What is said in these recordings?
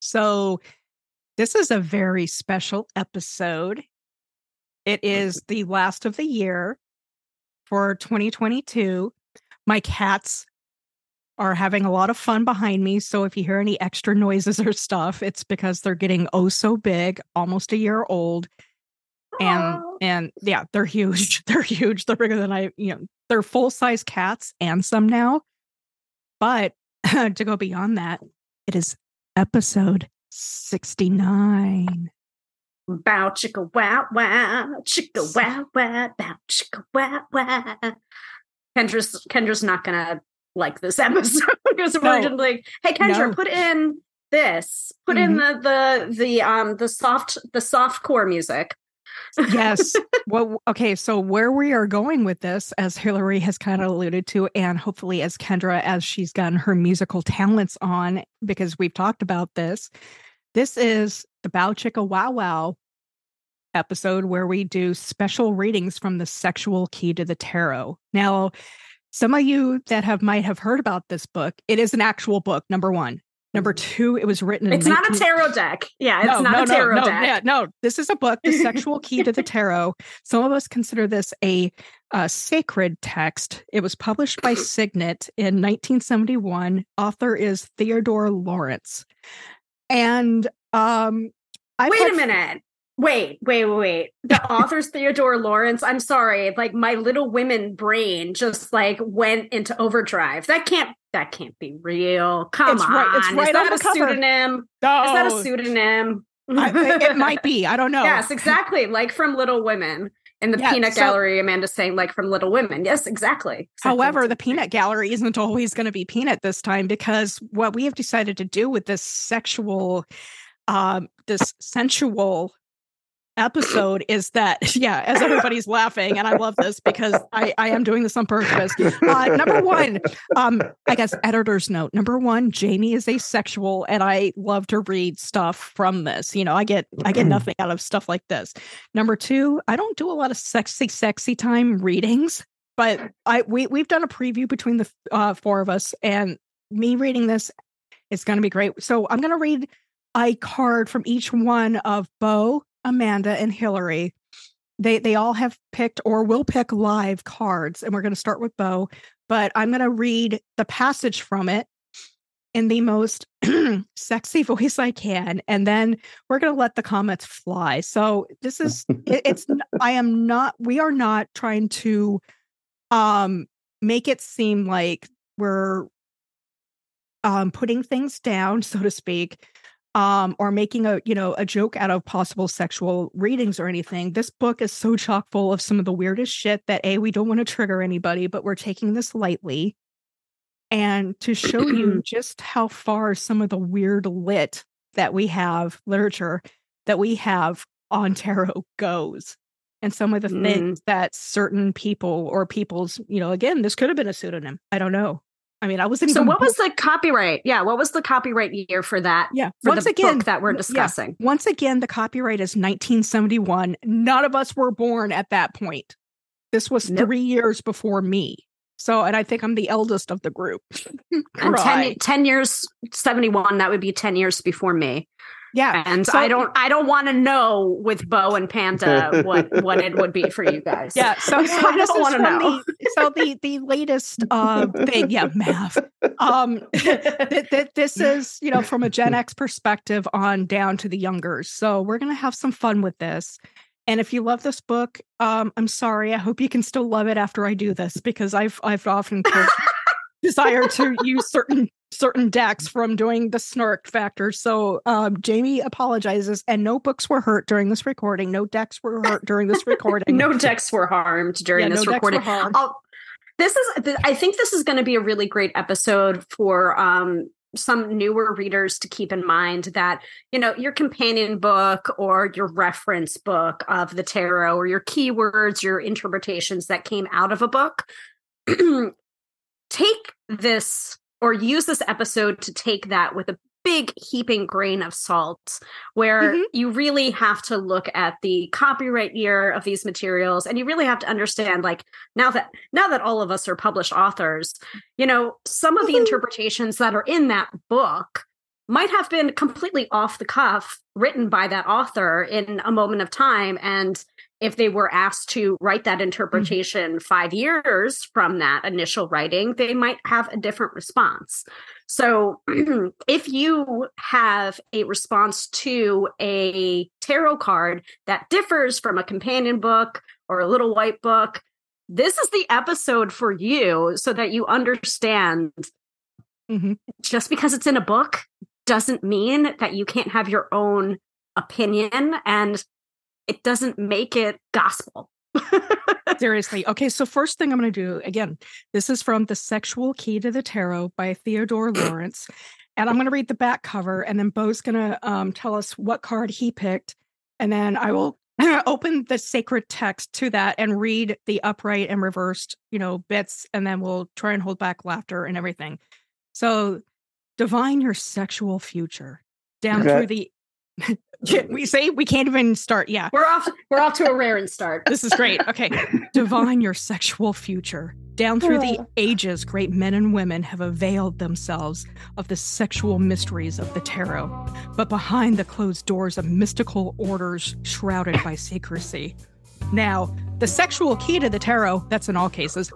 So, this is a very special episode. It is the last of the year for 2022. My cats are having a lot of fun behind me. So, if you hear any extra noises or stuff, it's because they're getting oh so big, almost a year old. And and yeah, they're huge. They're huge. They're bigger than I, you know, they're full size cats and some now. But to go beyond that, it is episode 69. bow chicka wow wow, chicka wow wow, bow chicka wow wow. Kendra's Kendra's not gonna like this episode because No. we're just like, hey Kendra, No. put in this, put in the the the um the soft the soft core music. Yes. Well, okay. So, where we are going with this, as Hillary has kind of alluded to, and hopefully as Kendra, as she's gotten her musical talents on, because we've talked about this, this is the Bow Chicka Wow Wow episode where we do special readings from the sexual key to the tarot. Now, some of you that have might have heard about this book, it is an actual book, number one. Number two, it was written in It's not a tarot deck. Yeah, it's not a tarot no, deck. Yeah, no, this is a book, The Sexual Key to the Tarot. Some of us consider this a, uh sacred text. It was published by Signet in 1971. Author is Theodore Laurence. And um, I've wait had- a minute. Wait, wait, wait. The author's Theodore Laurence. I'm sorry. Like my little women brain just like went into overdrive. That can't that can't be real. Come It's on. right- it's right Is that a cover. pseudonym? Is Oh, that a pseudonym? I- it might be. I don't know. Yes, exactly. Like from Little Women. In the Yeah, peanut so- gallery, Amanda's saying like from Little Women. Yes, exactly. Exactly. However, the peanut gallery isn't always going to be peanut this time because what we have decided to do with this sexual, um, this sensual episode is that, yeah, as everybody's laughing, and I love this because I, I am doing this on purpose. Uh, number one, um, I guess editor's note. Number one, Jamie is asexual, and I love to read stuff from this. You know, I get I get nothing out of stuff like this. Number two, I don't do a lot of sexy, sexy time readings but I we we've done a preview between the uh, four of us, and me reading this is going to be great. So I'm going to read a card from each one of Bo, Amanda, and Hillary. They they all have picked or will pick live cards, and we're going to start with Bo. But I'm going to read the passage from it in the most sexy voice I can, and then we're going to let the comments fly. So this is it, it's I am not we are not trying to um make it seem like we're um putting things down so to speak um or making a you know a joke out of possible sexual readings or anything this book is so chock full of some of the weirdest shit that a we don't want to trigger anybody but we're taking this lightly and to show you just how far some of the weird lit that we have literature that we have on tarot goes and some of the Mm. things that certain people or people's you know again this could have been a pseudonym i don't know i mean i wasn't so even what was the copyright? Yeah, what was the copyright year for that? yeah For once again book that we're yeah, discussing. once again the copyright is 1971 none of us were born at that point this was Nope. three years before me so and i think i'm the eldest of the group And 10, 10 years 71 that would be 10 years before me yeah and So- i don't i don't want to know with bo and panda what what it would be for you guys Yeah, so, I so this don't wanna know. the so the the latest uh thing, yeah, math. Um, th- th- this is you know from a Gen X perspective on down to the youngers. So we're gonna have some fun with this. And if you love this book, um, I'm sorry. I hope you can still love it after I do this because I've I've often desire to use certain certain decks from doing the snark factor. So um, Jamie apologizes, and no books were hurt during this recording. No decks were hurt during this recording. no decks were harmed during Yeah, this no recording this is th- i think this is going to be a really great episode for um some newer readers to keep in mind that you know your companion book or your reference book of the tarot or your keywords your interpretations that came out of a book take this or use this episode to take that with a big heaping grain of salt where mm-hmm. you really have to look at the copyright year of these materials and you really have to understand like now that now that all of us are published authors you know some of the mm-hmm. interpretations that are in that book might have been completely off the cuff written by that author in a moment of time and if they were asked to write that mm-hmm. interpretation mm-hmm. five years from that initial writing, they might have a different response. So, if you have a response to a tarot card that differs from a companion book or a little white book, this is the episode for you so that you understand mm-hmm. just because it's in a book doesn't mean that you can't have your own opinion and it doesn't make it gospel. Seriously. Okay, so first thing I'm going to do again, this is from The Sexual Key to the Tarot by Theodore Laurence. And I'm going to read the back cover, and then Bo's going to um, tell us what card he picked. And then I will open the sacred text to that and read the upright and reversed, you know, bits, and then we'll try and hold back laughter and everything. So, divine your sexual future down okay. through the we say we can't even start. Yeah. We're off we're off to a rare and start. This is great. Okay. Divine your sexual future. Down through the ages, great men and women have availed themselves of the sexual mysteries of the tarot, but behind the closed doors of mystical orders shrouded by secrecy. Now, the sexual key to the tarot, that's in all cases,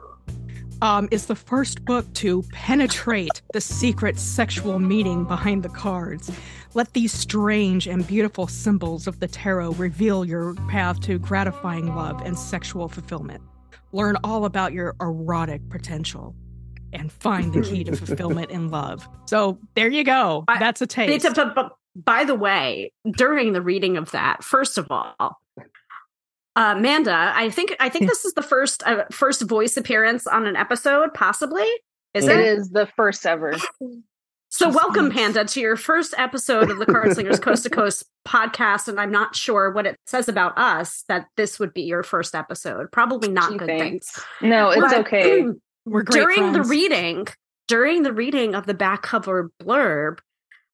um, is the first book to penetrate the secret sexual meaning behind the cards. Let these strange and beautiful symbols of the tarot reveal your path to gratifying love and sexual fulfillment. Learn all about your erotic potential and find the key to fulfillment in love. So there you go. That's a taste. But, but, by the way, during the reading of that, first of all, uh, Amanda, I think I think this is the first uh, first voice appearance on an episode, possibly. Is it? It is the first ever. So, welcome, Panda, to your first episode of the Card Slingers Coast to Coast podcast. And I'm not sure what it says about us that this would be your first episode. Probably not Gee, good thanks. things. No, it's but, okay. We're during friends. the reading. During the reading of the back cover blurb,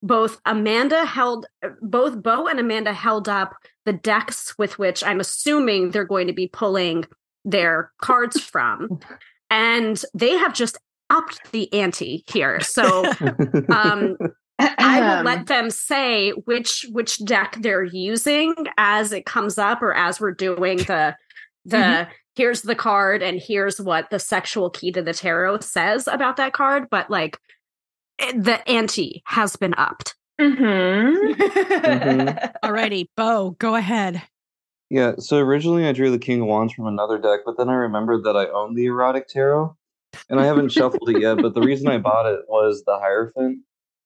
both Amanda held, both Bo and Amanda held up the decks with which I'm assuming they're going to be pulling their cards from. And they have just upped the ante here. So um, I will let them say which which deck they're using as it comes up or as we're doing the the mm-hmm. here's the card and here's what the sexual key to the tarot says about that card. But like eh, the ante has been upped. Mm-hmm. mm-hmm. Alrighty, Bo, go ahead. Yeah, so originally I drew the King of Wands from another deck, but then I remembered that I own the erotic tarot and I haven't shuffled it yet. But the reason I bought it was the Hierophant.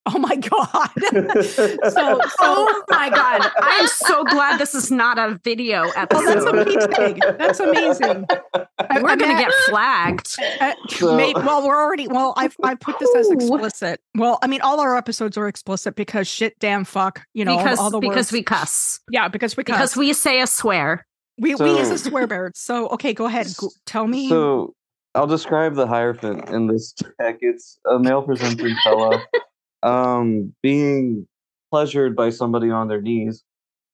Oh my god! so, oh my god! I am so glad this is not a video episode. Oh, that's amazing. That's amazing. We're I, gonna get flagged. Uh, so, may, well, we're already. Well, I've I put this as explicit. Well, I mean, all our episodes are explicit because shit, damn, fuck. You know, because all, all the because words. we cuss. Yeah, because we cuss. because we say a swear. We so, we use a swear word. So okay, go ahead. Go, tell me. So I'll describe the Hierophant in this deck. It's a male presenting fellow um, being pleasured by somebody on their knees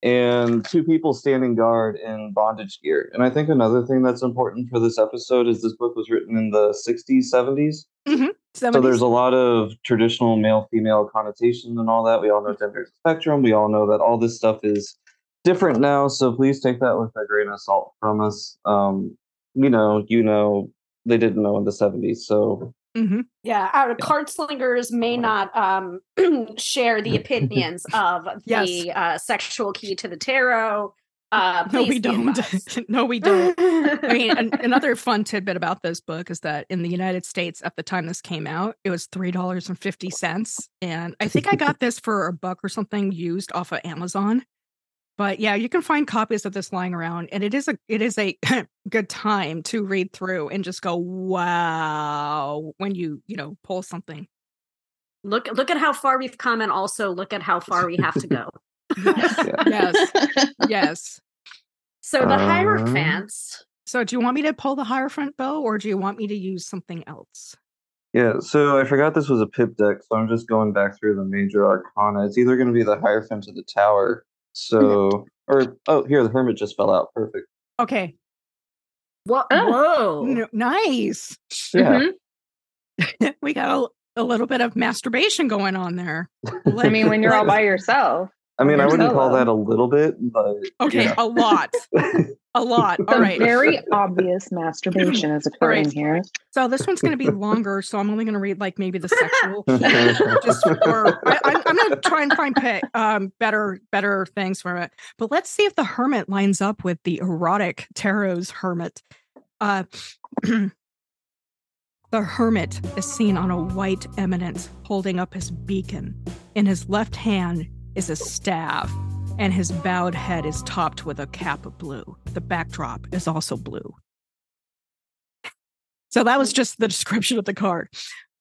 and two people standing guard in bondage gear. And I think another thing that's important for this episode is this book was written in the 60s, 70s. Mm-hmm. 70s. So there's a lot of traditional male female connotation and all that. We all know gender spectrum. We all know that all this stuff is different now. So please take that with a grain of salt from us. Um, you know, you know, they didn't know in the 70s. So Mm-hmm. Yeah, our card slingers may not um, share the opinions of yes. the uh, sexual key to the tarot. Uh, no, we don't. no, we don't. I mean, an- another fun tidbit about this book is that in the United States, at the time this came out, it was three dollars and fifty cents, and I think I got this for a buck or something used off of Amazon but yeah you can find copies of this lying around and it is a it is a good time to read through and just go wow when you you know pull something Look look at how far we've come and also look at how far we have to go. yes, yes. So the Um, Hierophants. So, do you want me to pull the Hierophant Bo, or do you want me to use something else? Yeah, so I forgot this was a pip deck, so I'm just going back through the major arcana. It's either going to be the Hierophant of the Tower, so or oh, here the Hermit just fell out. Perfect. Okay, What? Oh. Whoa. N- nice. Yeah, Mhm. we got a, a little bit of masturbation going on there. I mean, when you're all by yourself. I mean, I wouldn't call that a little bit, but Okay, yeah. a lot, a lot. All right. very obvious masturbation is occurring right. here. So this one's going to be longer. So I'm only going to read like maybe the sexual. just for I, I'm, I'm going to try and find um, better better things from it. But let's see if the hermit lines up with the erotic tarot's hermit. Uh, the hermit is seen on a white eminence holding up his beacon. In his left hand is a staff, and his bowed head is topped with a cap of blue. The backdrop is also blue. So that was just the description of the card.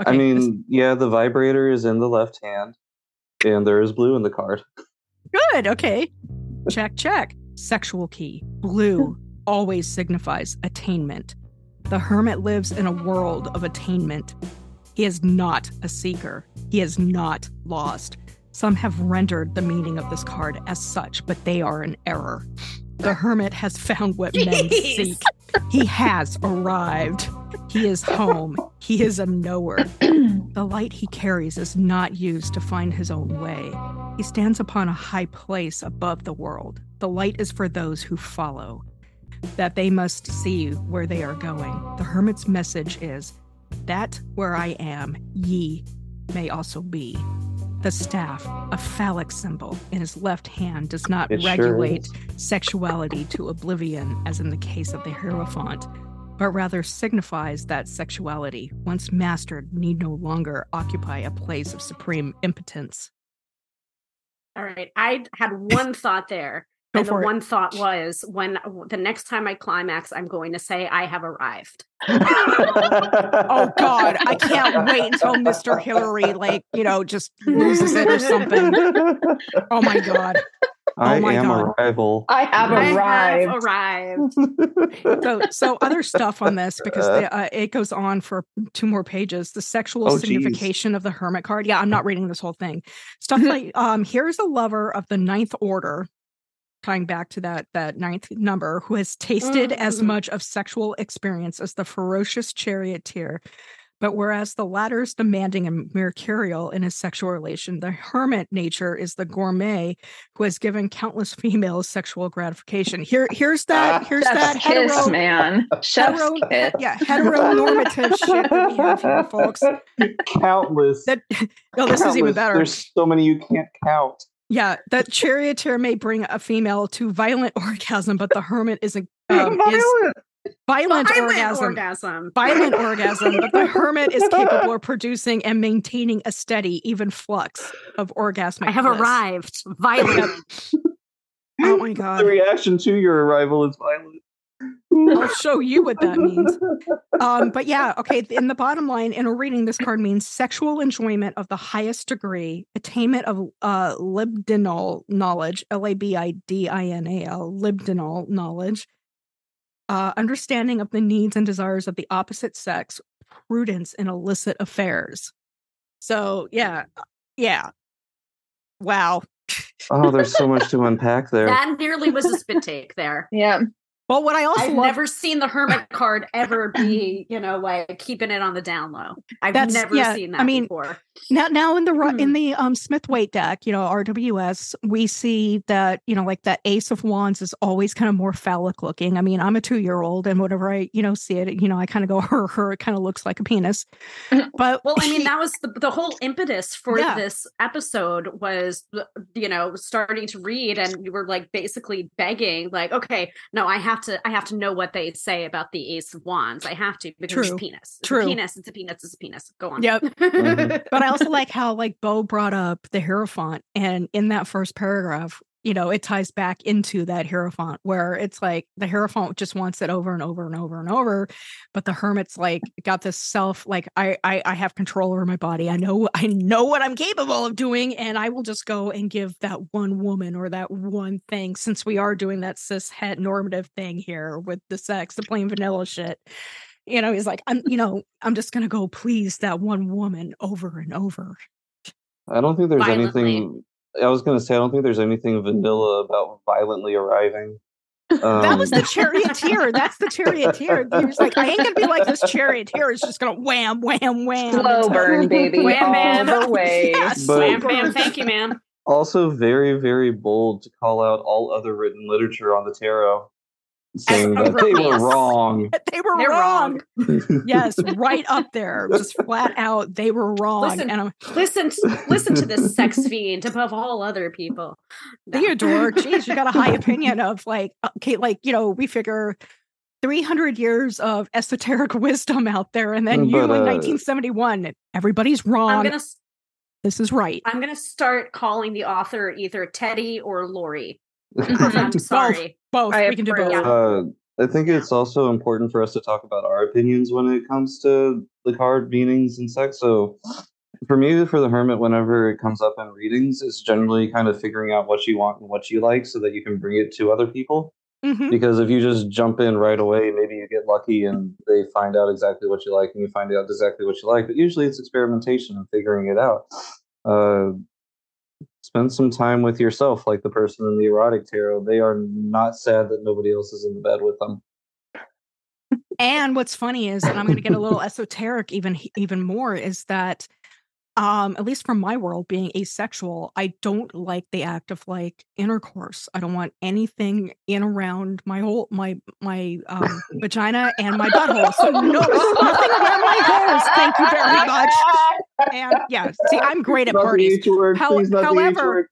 I Okay, mean, yeah, the vibrator is in the left hand, and there is blue in the card. Good. Okay. Check, check. Sexual key. Blue always signifies attainment. The hermit lives in a world of attainment. He is not a seeker. He is not lost. Some have rendered the meaning of this card as such, but they are in error. The hermit has found what men seek. He has arrived. He is home. He is a knower. The light he carries is not used to find his own way. He stands upon a high place above the world. The light is for those who follow, that they must see where they are going. The hermit's message is that where I am, ye may also be. The staff, a phallic symbol in his left hand, does not It regulate is. sexuality to oblivion, as in the case of the Hierophant, but rather signifies that sexuality, once mastered, need no longer occupy a place of supreme impotence. All right. I had one thought there. Go and the it. one thought was when the next time I climax, I'm going to say I have arrived. Oh God, I can't wait until Mr. Hillary, like, you know, just loses it or something. Oh my God. I my am God. a rival. I have I arrived. have arrived. So, so other stuff on this because the, uh, it goes on for two more pages. The sexual Oh, geez. signification of the hermit card. Yeah, I'm not reading this whole thing. Stuff like, um, here's a lover of the ninth order, tying back to that that ninth number, who has tasted as Mhm. much of sexual experience as the ferocious charioteer. But whereas the latter is demanding and mercurial in his sexual relation, the hermit nature is the gourmet who has given countless females sexual gratification. Here, here's that. Here's that Chef's kiss, hetero, man. Chef's hetero, kiss. yeah, heteronormative shit that we have here, folks. Countless. That oh, this is even better. There's so many you can't count. Yeah, that charioteer may bring a female to violent orgasm, but the hermit is a um, is Violent. violent, Violent orgasm. orgasm. Violent orgasm, but the hermit is capable of producing and maintaining a steady, even flux of orgasmic. I have bliss. arrived. Violent. Oh my god. The reaction to your arrival is violent. I'll show you what that means. Um, but yeah, okay. In the bottom line, in a reading, this card means sexual enjoyment of the highest degree, attainment of uh, libidinal knowledge, L A B I D I N A L, libidinal knowledge, uh, understanding of the needs and desires of the opposite sex, prudence in illicit affairs. So yeah, yeah. Wow. Oh, there's so much to unpack there. that nearly was a spit take there. Yeah. Well, what I also I've love, never seen the hermit card ever be, you know, like keeping it on the down low. I've That's- never yeah, seen I that mean, before. Now, now in the Hmm. in the um Smith Waite deck, you know RWS, we see that you know like that Ace of Wands is always kind of more phallic looking. I mean, I'm a two year old, and whenever I you know see it, you know I kind of go her her. It kind of looks like a penis, but Well, I mean, that was the, the whole impetus for Yeah. this episode was, you know, starting to read and you were like basically begging, like, okay, no, I have to, I have to know what they say about the Ace of Wands. I have to because True. it's penis. It's True. a penis. It's a penis. It's a penis. Go on. Yep. Mhm. but I also like how like Bo brought up the Hierophant, and in that first paragraph, you know, it ties back into that Hierophant where it's like the Hierophant just wants it over and over and over and over. But the hermit's like got this self, like, I, I I have control over my body. I know I know what I'm capable of doing, and I will just go and give that one woman or that one thing, since we are doing that cis het normative thing here with the sex, the plain vanilla shit. You know, he's like, I'm, you know, I'm just gonna go please that one woman over and over. I don't think there's Violently. anything. I was gonna say I don't think there's anything vanilla about violently arriving. that was the Um, charioteer. That's the charioteer. He was like, I ain't gonna be like this charioteer. It's just gonna wham, wham, wham. Slow It's- burn, baby, Wham, all bam. the way. Yeah, But- slow Bam, thank you, man. also very very bold to call out all other written literature on the tarot, saying that they were wrong. They were They're wrong. wrong. Yes, right up there, just flat out. They were wrong. Listen, and I'm Listen, to, listen to this sex fiend above all other people. No. Theodore. Geez, you got a high opinion of like, okay, like you know, we figure. 300 years of esoteric wisdom out there and then you in uh, 1971 everybody's wrong I'm gonna, this is right I'm gonna start calling the author either Teddy or Lori. Mhm. I'm sorry. both I we can do approve. both Uh, I think it's also important for us to talk about our opinions when it comes to the card meanings and sex. So, for me, for the hermit, whenever it comes up in readings, it's generally kind of figuring out what you want and what you like so that you can bring it to other people. Mhm. Because if you just jump in right away, maybe you get lucky and they find out exactly what you like and you find out exactly what you like. But usually it's experimentation and figuring it out. Uh, spend some time with yourself, like the person in the erotic tarot. They are not sad that nobody else is in the bed with them. And what's funny is, and I'm going to get a little esoteric even even more, is that um at least from my world being asexual i don't like the act of like intercourse i don't want anything in around my whole my my um vagina and my butthole so no nothing around my hose thank you very much and yeah see i'm great at Not parties word, How- please, not the H however.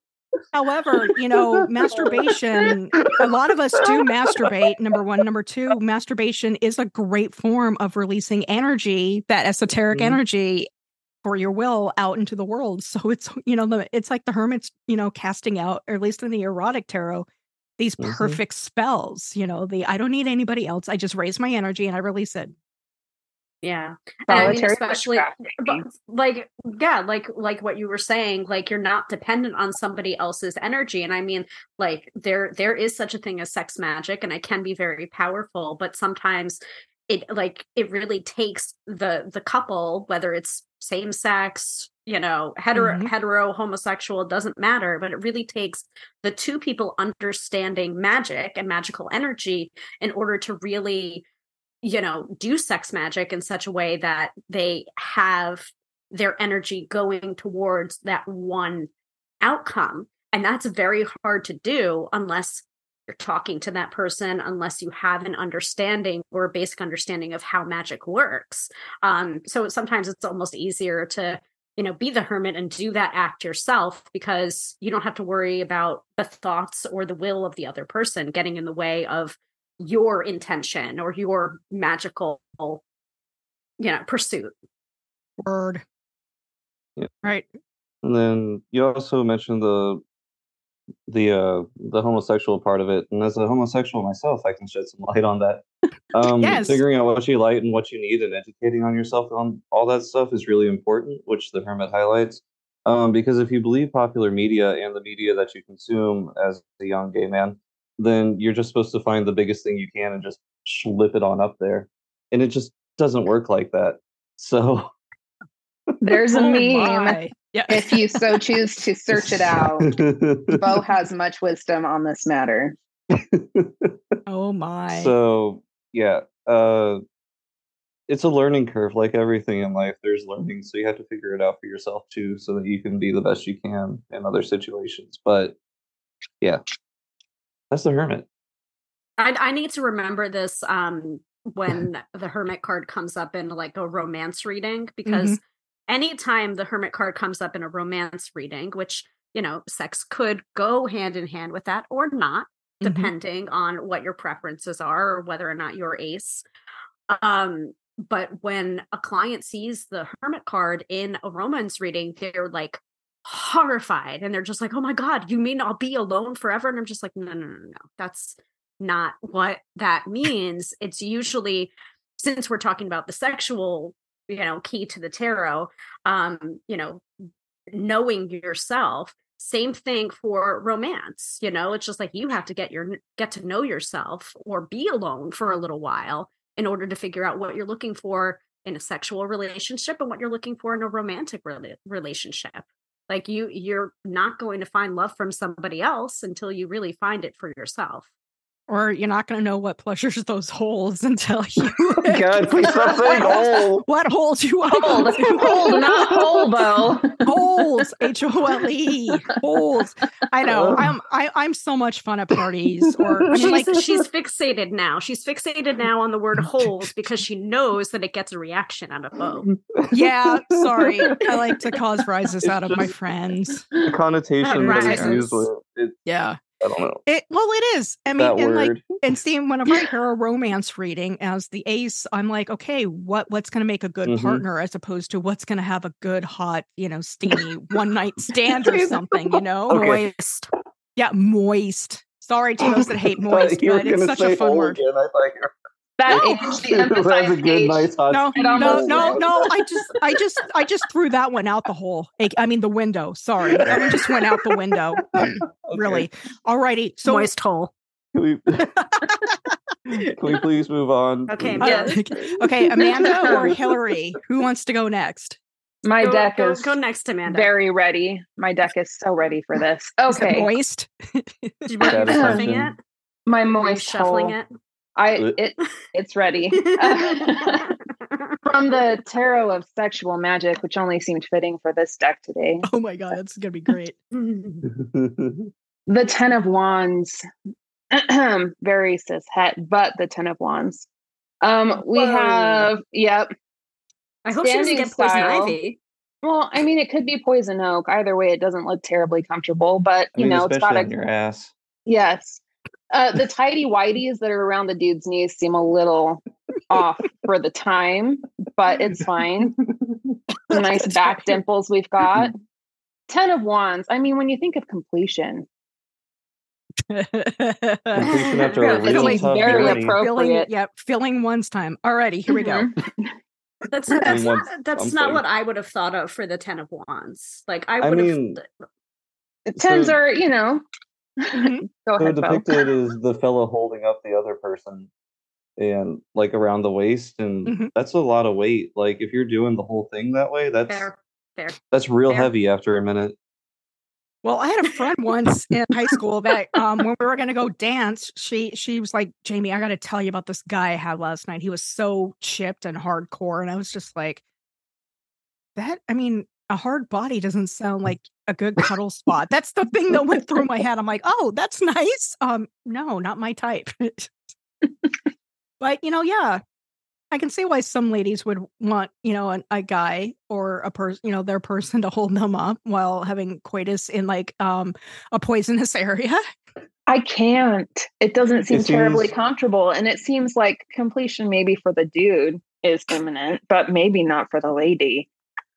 However, you know, masturbation, a lot of us do masturbate. Number one. Number two, masturbation is a great form of releasing energy, that esoteric Mhm. energy for your will out into the world. So it's, you know, the, it's like the hermits, you know, casting out, or at least in the erotic tarot, these Mhm. perfect spells. You know, the I don't need anybody else. I just raise my energy and I release it. Yeah. I mean, especially but, like yeah, like like what you were saying, like you're not dependent on somebody else's energy. And I mean, like there there is such a thing as sex magic and it can be very powerful, but sometimes it like it really takes the the couple, whether it's same sex, you know, hetero Mhm. hetero, homosexual, doesn't matter, but it really takes the two people understanding magic and magical energy in order to really you know do sex magic in such a way that they have their energy going towards that one outcome and that's very hard to do unless talking to that person unless you have an understanding or a basic understanding of how magic works um so sometimes it's almost easier to you know be the hermit and do that act yourself because you don't have to worry about the thoughts or the will of the other person getting in the way of your intention or your magical you know pursuit Word. Yeah. Right. And then you also mentioned the the uh the homosexual part of it. And as a homosexual myself, I can shed some light on that. Um Yes. figuring out what you like and what you need and educating on yourself on all that stuff is really important, which the hermit highlights. Um, because if you believe popular media and the media that you consume as a young gay man, then you're just supposed to find the biggest thing you can and just slip it on up there. And it just doesn't work like that. So There's a Oh meme. my. Yeah. If you so choose to search it out, Bo has much wisdom on this matter. oh my. So yeah, uh, it's a learning curve, like everything in life. There's learning, so you have to figure it out for yourself too, so that you can be the best you can in other situations. But yeah, that's the hermit. I, I need to remember this um when the hermit card comes up in like a romance reading because anytime the hermit card comes up in a romance reading which you know sex could go hand in hand with that or not Mhm. depending on what your preferences are or whether or not you're ace um but when a client sees the hermit card in a romance reading they're like horrified and they're just like, oh my God, you mean I'll be alone forever? And I'm just like, no, no, no, no. That's not what that means. It's usually, since we're talking about the sexual, you know, key to the tarot, um, you know, knowing yourself same thing for romance you know it's just like you have to get your get to know yourself or be alone for a little while in order to figure out what you're looking for in a sexual relationship and what you're looking for in a romantic re- relationship. Like you you're not going to find love from somebody else until you really find it for yourself or you're not going to know what pleasures those holes until you. Oh God, please stop saying hole. What holes you want? Hold, hold, not hobo. Holes, H O L E, holes. I know. Oh. I'm I, I'm so much fun at parties. Or I mean, she's, like she's fixated now. She's fixated now on the word holes because she knows that it gets a reaction out of Bo. yeah. Sorry, I like to cause rises out of my friends. The connotation that is rises. used with it, Yeah. I don't know. It well, it is. I mean, that and like and seeing whenever I hear a romance reading as the ace, I'm like, okay, what what's going to make a good Mhm. partner as opposed to what's going to have a good, hot, you know, steamy one night stand or something, you know? Okay. Moist. Yeah, moist. Sorry to those that hate moist, you but it's gonna such a say fun hole word. Again. I thought you That No. H, the were That's a good, H. nice hot No, no, no, no. I just, I just, I just threw that one out the hole. I mean, the window. Sorry, that one just went out the window. Really. Alrighty. So, Moist hole. Can we, can we please move on? Okay, please? yeah. okay, Amanda or Hillary, who wants to go next? My Go, deck go, is go next, Amanda. very ready. My deck is so ready for this. Is it Okay, moist? Did you were you Satisfaction. stuffing it? my you moist shuffling hole. it? I it it's ready. From the Tarot of Sexual Magic, which only seemed fitting for this deck today. Oh my god, that's gonna be great. The Ten of Wands. Very cis het, but the Ten of Wands. Um, we Whoa. have yep. I hope she doesn't get poison style. ivy. Well, I mean, it could be poison oak. Either way, it doesn't look terribly comfortable, but I you mean, know, it's especially got on a your ass. yes. Uh, the tidy whities that are around the dude's knees seem a little off for the time, but it's fine. Some nice back dimples we've got. Ten of Wands. I mean, when you think of completion, Completion after a Really really tough very journey. appro- Filling, appropriate. yep, filling one's time. Alrighty, here we go. Mhm. That's that's not, that's not what I would have thought of for the Ten of Wands. Like I I would mean, have. Tens So- are, you know. Mhm. Go So ahead, Bo. depicted is the fellow holding up the other person and like around the waist and Mhm. that's a lot of weight like if you're doing the whole thing that way that's Fair, fair. that's real Fair. heavy after a minute Well, I had a friend once in high school that um, when we were going to go dance, she she was like, "Jamie, I got to tell you about this guy I had last night. He was so chipped and hardcore." And I was just like, "That, I mean, a hard body doesn't sound like a good cuddle spot." That's the thing that went through my head. I'm like, "Oh, that's nice." Um, no, not my type. but you know, yeah, I can see why some ladies would want, you know, an, a guy or a person, you know, their person to hold them up while having coitus in like um a poisonous area. I can't. It doesn't seem It terribly seems- comfortable. And it seems like completion, maybe for the dude, is imminent, but maybe not for the lady.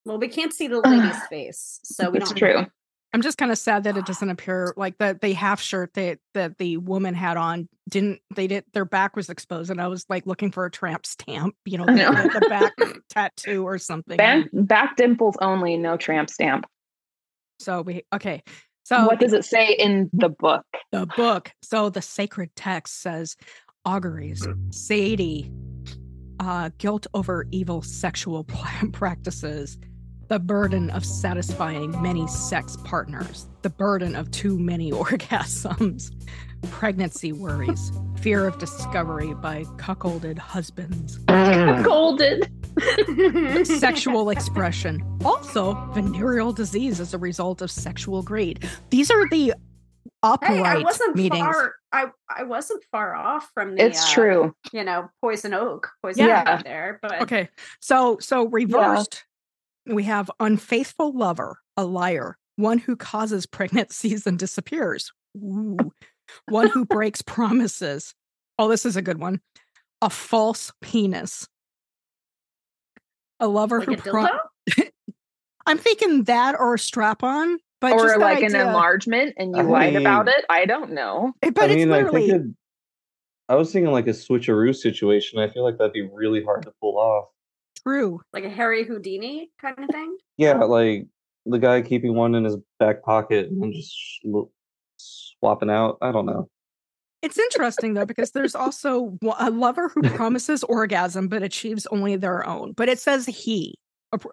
Well, we can't see the lady's face, so we It's don't. true. I'm just kind of sad that it doesn't appear like that the half shirt that that the woman had on didn't they did their back was exposed and I was like looking for a tramp stamp, you know, I the, know. the- the back tattoo or something. Back, back dimples only, no tramp stamp. So we okay. So what does it say in the book? the book. So the sacred text says auguries, Sadie, uh, guilt over evil sexual practices, the burden of satisfying many sex partners, the burden of too many orgasms, pregnancy worries, fear of discovery by cuckolded husbands, Golden. sexual expression, also venereal disease as a result of sexual greed. These are the upright Hey, I wasn't meetings. far. I I wasn't far off from the. It's uh, true. You know, poison oak, poison Yeah. oak there, but Okay. So so reversed, we have unfaithful lover, a liar, one who causes pregnancies and disappears. Ooh. One who breaks promises. Oh, this is a good one. A false penis. A lover like who a pro- I'm thinking that or a strap on, but or just that like an enlargement and you I lied about it. I don't know. eh, But I it's mean, I literally think it, I was thinking like a switcheroo situation. I feel like that'd be really hard to pull off. True. Like a Harry Houdini kind of thing. Yeah, like the guy keeping one in his back pocket and just swapping out. I don't know. It's interesting though because there's also a lover who promises orgasm but achieves only their own. But it says he.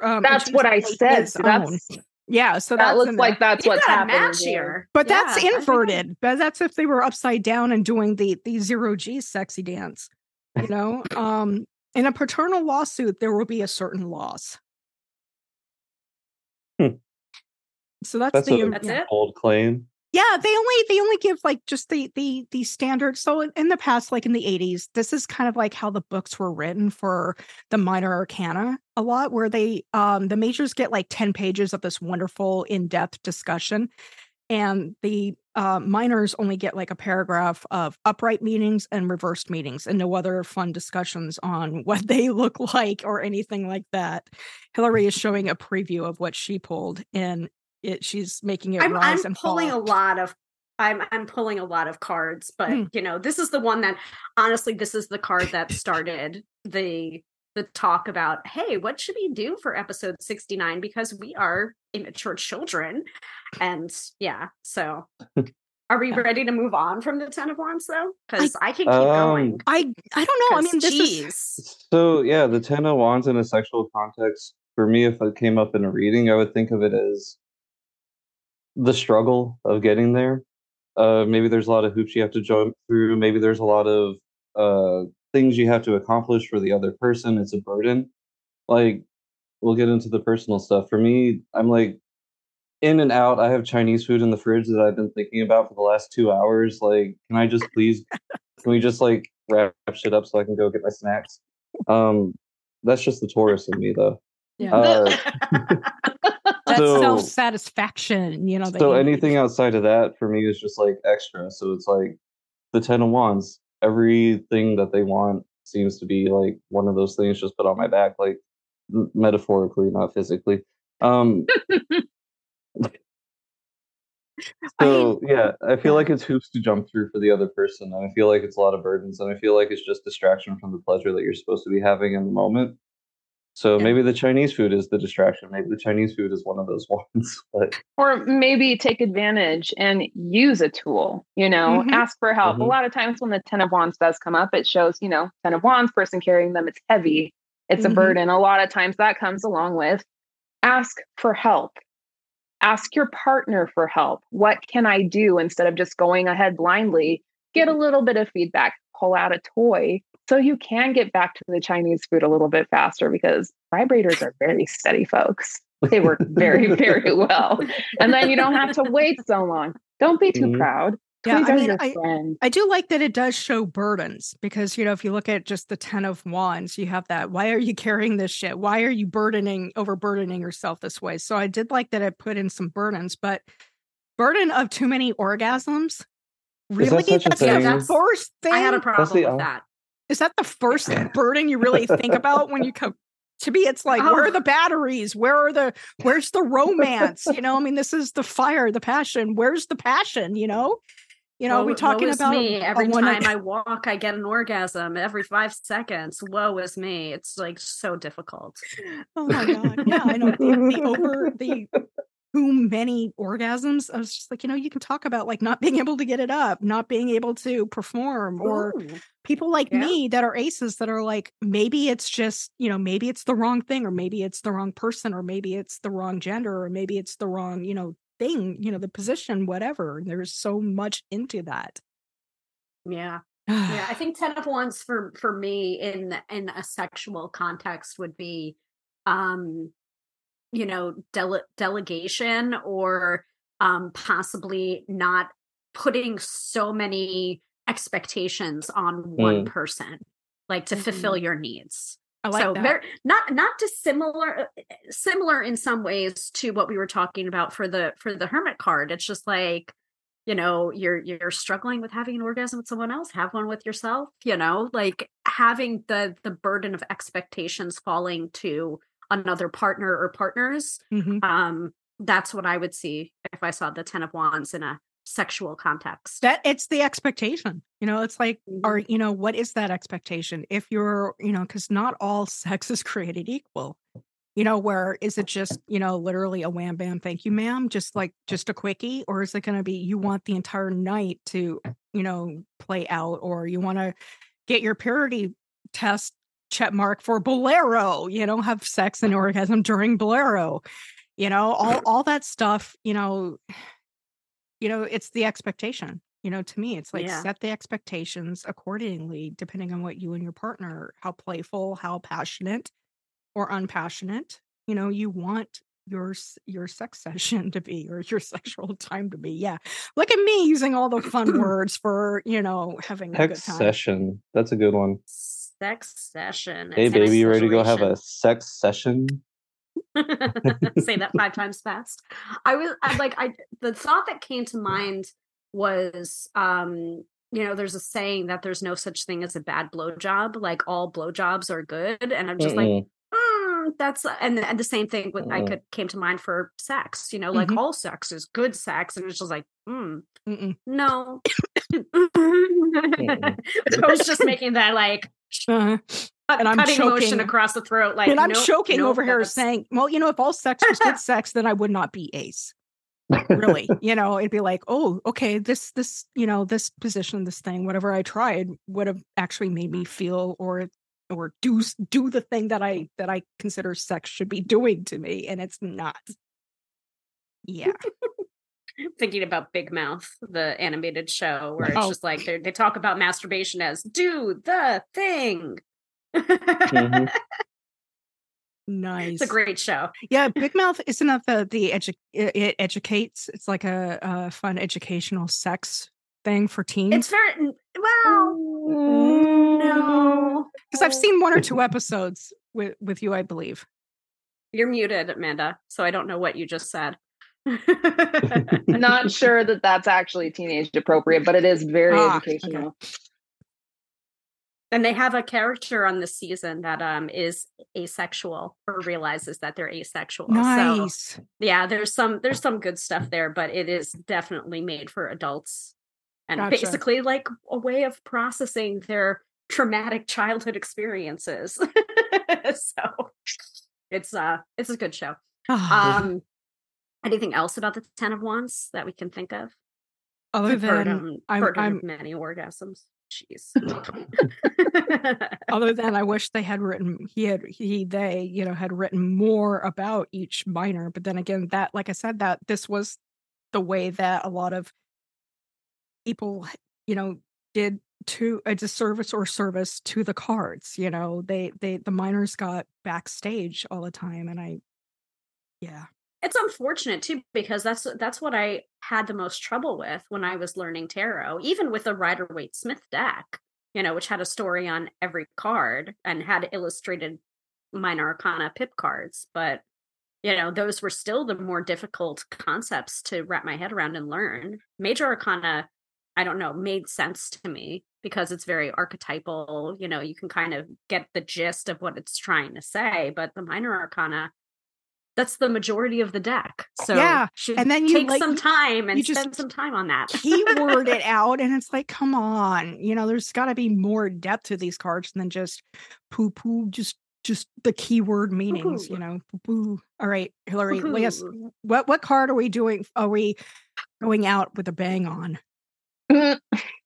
um, That's what I only said. his own. That's Yeah, so that looks like there. that's You what's happening match here. here. But Yeah, that's I think I- inverted. But that's if they were upside down and doing the the zero G sexy dance. You know, um, in a paternal lawsuit, there will be a certain loss. Hmm. So that's, That's the a That's yeah. it? bold claim. Yeah, they only they only give like just the the the standard. So in- in the past, like in the eighties, this is kind of like how the books were written for the minor arcana a lot, where they um the majors get like ten pages of this wonderful in depth discussion, and the uh, minors only get like a paragraph of upright meetings and reversed meetings, and no other fun discussions on what they look like or anything like that. Hillary is showing a preview of what she pulled, and it she's making it I'm, rise I'm and pulling fall. a lot of I'm I'm pulling a lot of cards, but Hmm. you know, this is the one that honestly this is the card that started the the talk about, hey, what should we do for episode 69 because we are immature children. And yeah, so are we ready to move on from the 10 of wands though? Cuz I, can keep going. Um, I I don't know. i mean, this is. So yeah, the ten of wands in a sexual context. For me, if it came up in a reading, I would think of it as the struggle of getting there. Uh, maybe there's a lot of hoops you have to jump through. Maybe there's a lot of uh, things you have to accomplish for the other person. It's a burden. Like we'll get into the personal stuff. For me, I'm like in and out. I have Chinese food in the fridge that I've been thinking about for the last two hours. Like, can I just please? Can we just like wrap shit up so I can go get my snacks? Um, that's just the Taurus in me, though. yeah. Uh, that so- self satisfaction. You know. so you need. anything outside of that for me is just like extra. So it's like the Ten of Wands. Everything that they want seems to be like one of those things just put on my back, like m- metaphorically, not physically. Um, so yeah, I feel like it's hoops to jump through for the other person, and I feel like it's a lot of burdens, and I feel like it's just distraction from the pleasure that you're supposed to be having in the moment. So Yeah. maybe the Chinese food is the distraction. Maybe the Chinese food is one of those ones. But or maybe take advantage and use a tool you know Mhm. ask for help a Mhm. lot of times when the ten of wands does come up it shows you know ten of wands person carrying them it's heavy it's Mhm. a burden a lot of times that comes along with ask for help ask your partner for help what can i do instead of just going ahead blindly get a little bit of feedback pull out a toy so you can get back to the chinese food a little bit faster because vibrators are very steady folks they work very very well and then you don't have to wait so long don't be too Mhm. proud Yeah, Please I mean, I- I do like that it does show burdens because you know if you look at just the ten of wands, you have that. Why are you carrying this shit? Why are you burdening, overburdening yourself this way? So I did like that it put in some burdens, but burden of too many orgasms. Really, such a that's thing? the That's- first thing. I had a problem the with that. Is that the first burden you really think about when you come? To me, it's like, where Oh. are the oh. batteries? Where are the? Where's the romance? You know, I mean, this is the fire, the passion. Where's the passion? You know, you know, Woe- we talking about me. Every time night- I walk, I get an orgasm every five seconds. Woe is me. It's like so difficult. Oh my god! Yeah, I know the, the over the too many orgasms. I was just like, you know, you can talk about like not being able to get it up, not being able to perform, or Ooh. People like Yeah. me that are aces that are like, maybe it's just, you know, maybe it's the wrong thing, or maybe it's the wrong person, or maybe it's the wrong gender, or maybe it's the wrong, you know, thing, you know, the position, whatever. There's so much into that. Yeah. yeah i think 10 of wands for for me in in a sexual context would be um you know dele- delegation or um possibly not putting so many expectations on one person like to fulfill your needs I like so that. very not not dissimilar uh, similar in some ways to what we were talking about for the for the hermit card it's just like you know you're you're struggling with having an orgasm with someone else have one with yourself you know like having the the burden of expectations falling to another partner or partners. Mhm. Um, that's what I would see if I saw the Ten of Wands in a sexual context. that it's the expectation you know it's like Mhm. or you know what is that expectation if you're you know because not all sex is created equal you know where is it just you know literally a wham bam thank you ma'am just like just a quickie or is it going to be you want the entire night to you know play out or you want to get your purity test check mark for bolero you know have sex and orgasm during bolero you know all all that stuff you know you know it's the expectation you know to me it's like Yeah. set the expectations accordingly depending on what you and your partner how playful how passionate or unpassionate you know you want your your sex session to be or your sexual time to be yeah look at me using all the fun words for you know having a good time session. That's a good one. Sex session. Hey, baby, you ready to go have a sex session? say that five times fast i was I, like i the thought that came to mind was um you know there's a saying that there's no such thing as a bad blowjob like all blowjobs are good and i'm just like Mm-mm. mm, that's and, and the same thing with i could came to mind for sex you know like Mhm. all sex is good sex and it's just like mm, no i was just making that like Uh-huh. And I'm cutting motion choking. across the throat like and i'm nope, choking nope, over here saying well you know if all sex was good sex then i would not be ace really you know it'd be like oh okay this this you know this position this thing whatever i tried would have actually made me feel or or do do the thing that i that i consider sex should be doing to me and it's not yeah thinking about Big Mouth, the animated show, where it's Oh. just like they talk about masturbation as do the thing. Mhm. nice It's a great show. yeah big mouth isn't that the the edu- it, it educates it's like a, a fun educational sex thing for teens It's very well, no, because i've seen one or two episodes with with you i believe You're muted, Amanda, so I don't know what you just said. Not sure that that's actually teenage appropriate, but it is very Ah, okay. And they have a character on the season that um is asexual or realizes that they're asexual. So nice yeah, there's some there's some good stuff there, but it is definitely made for adults and Gotcha. basically like a way of processing their traumatic childhood experiences. so it's uh it's a good show. Ah, Um anything else about the Ten of Wands that we can think of? other heard, than um, I'm- heard I'm- many orgasms. Jeez. other than I wish they had written he had he they you know had written more about each minor but then again that like I said that this was the way that a lot of people you know did to a disservice or service to the cards you know they they the minors got backstage all the time and I yeah it's unfortunate too because that's that's what I had the most trouble with when I was learning tarot, even with the Rider Waite Smith deck, you know, which had a story on every card and had illustrated minor arcana pip cards, but you know, those were still the more difficult concepts to wrap my head around and learn. Major arcana, I don't know, made sense to me because it's very archetypal, you know, you can kind of get the gist of what it's trying to say, but the minor arcana that's the majority of the deck. So Yeah, and then you, take like, some time and you just spend some time on that. keyword it out and it's like come on you know there's got to be more depth to these cards than just poo poo just just the keyword meanings you Poo-poo. know poo poo all right hillary yes what what card are we doing are we going out with a bang on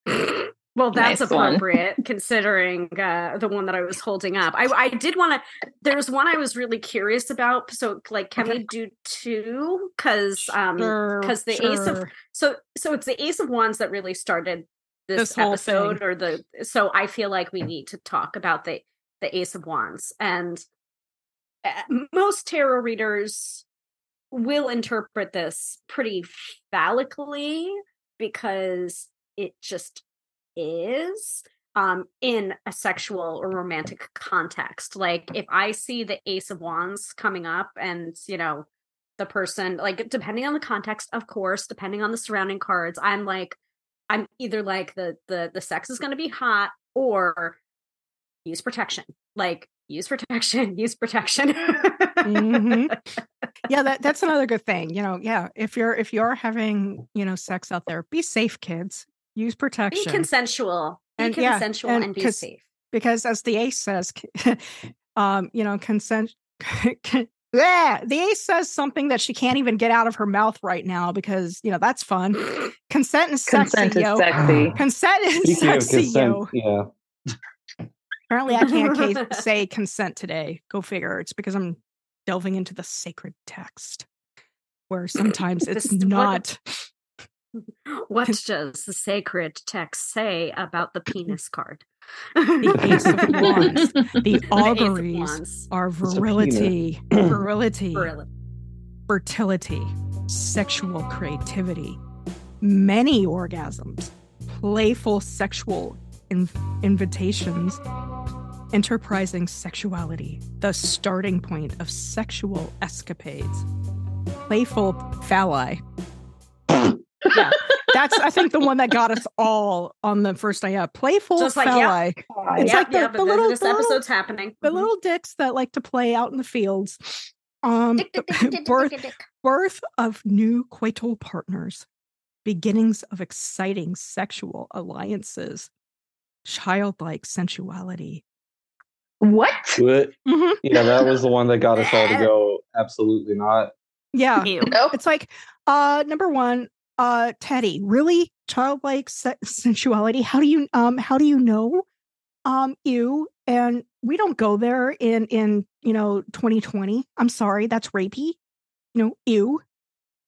Well, that's Nice one. appropriate considering uh, the one that I was holding up. I, I did want to. There was one I was really curious about. So, like, can Okay. we do two? Because um, Sure, 'cause the Ace of- so so it's the Ace of Wands that really started this, This episode, or the. So I feel like we need to talk about the the Ace of Wands, and uh, most tarot readers will interpret this pretty phallically because it just is um in a sexual or romantic context like if i see the ace of wands coming up and you know the person like depending on the context of course depending on the surrounding cards i'm like i'm either like the the the sex is going to be hot or use protection like use protection, use protection. Mhm. yeah that that's another good thing you know yeah if you're if you're having you know sex out there be safe kids use protection. Be consensual. Be And- yeah, consensual and and, be 'cause- safe. because as the ace says um you know consent yeah, the ace says something that she can't even get out of her mouth right now because you know that's fun consent is sexy Consent is yo sexy. consent is Speaking sexy consent, yo yeah. apparently i can't say consent today go figure it's because i'm delving into the sacred text where sometimes it's This- what- not What does the sacred text say about the penis card? the ace of wands. The The auguries Wands. are a virility virility fertility sexual creativity. Many orgasms playful sexual in- invitations enterprising sexuality the starting point of sexual escapades. Playful phalli yeah that's i think the one that got us all on the first night yeah playful Just like, phalli yep. It's Yep, like the- yep, the this- little- this the little- episode's happening. the Mhm. little dicks that like to play out in the fields um Dick, dick, dick, dick, dick, birth dick, dick. birth of new coital partners, beginnings of exciting sexual alliances, childlike sensuality. What? What? Mhm. Yeah, that was the one that got us all to go. Absolutely not. Yeah, Ew. Nope. it's like uh number one, uh Teddy, really childlike se- sensuality. How do you um how do you know? Um you and we don't go there in in you know 2020. I'm sorry, that's rapey. You know, ew.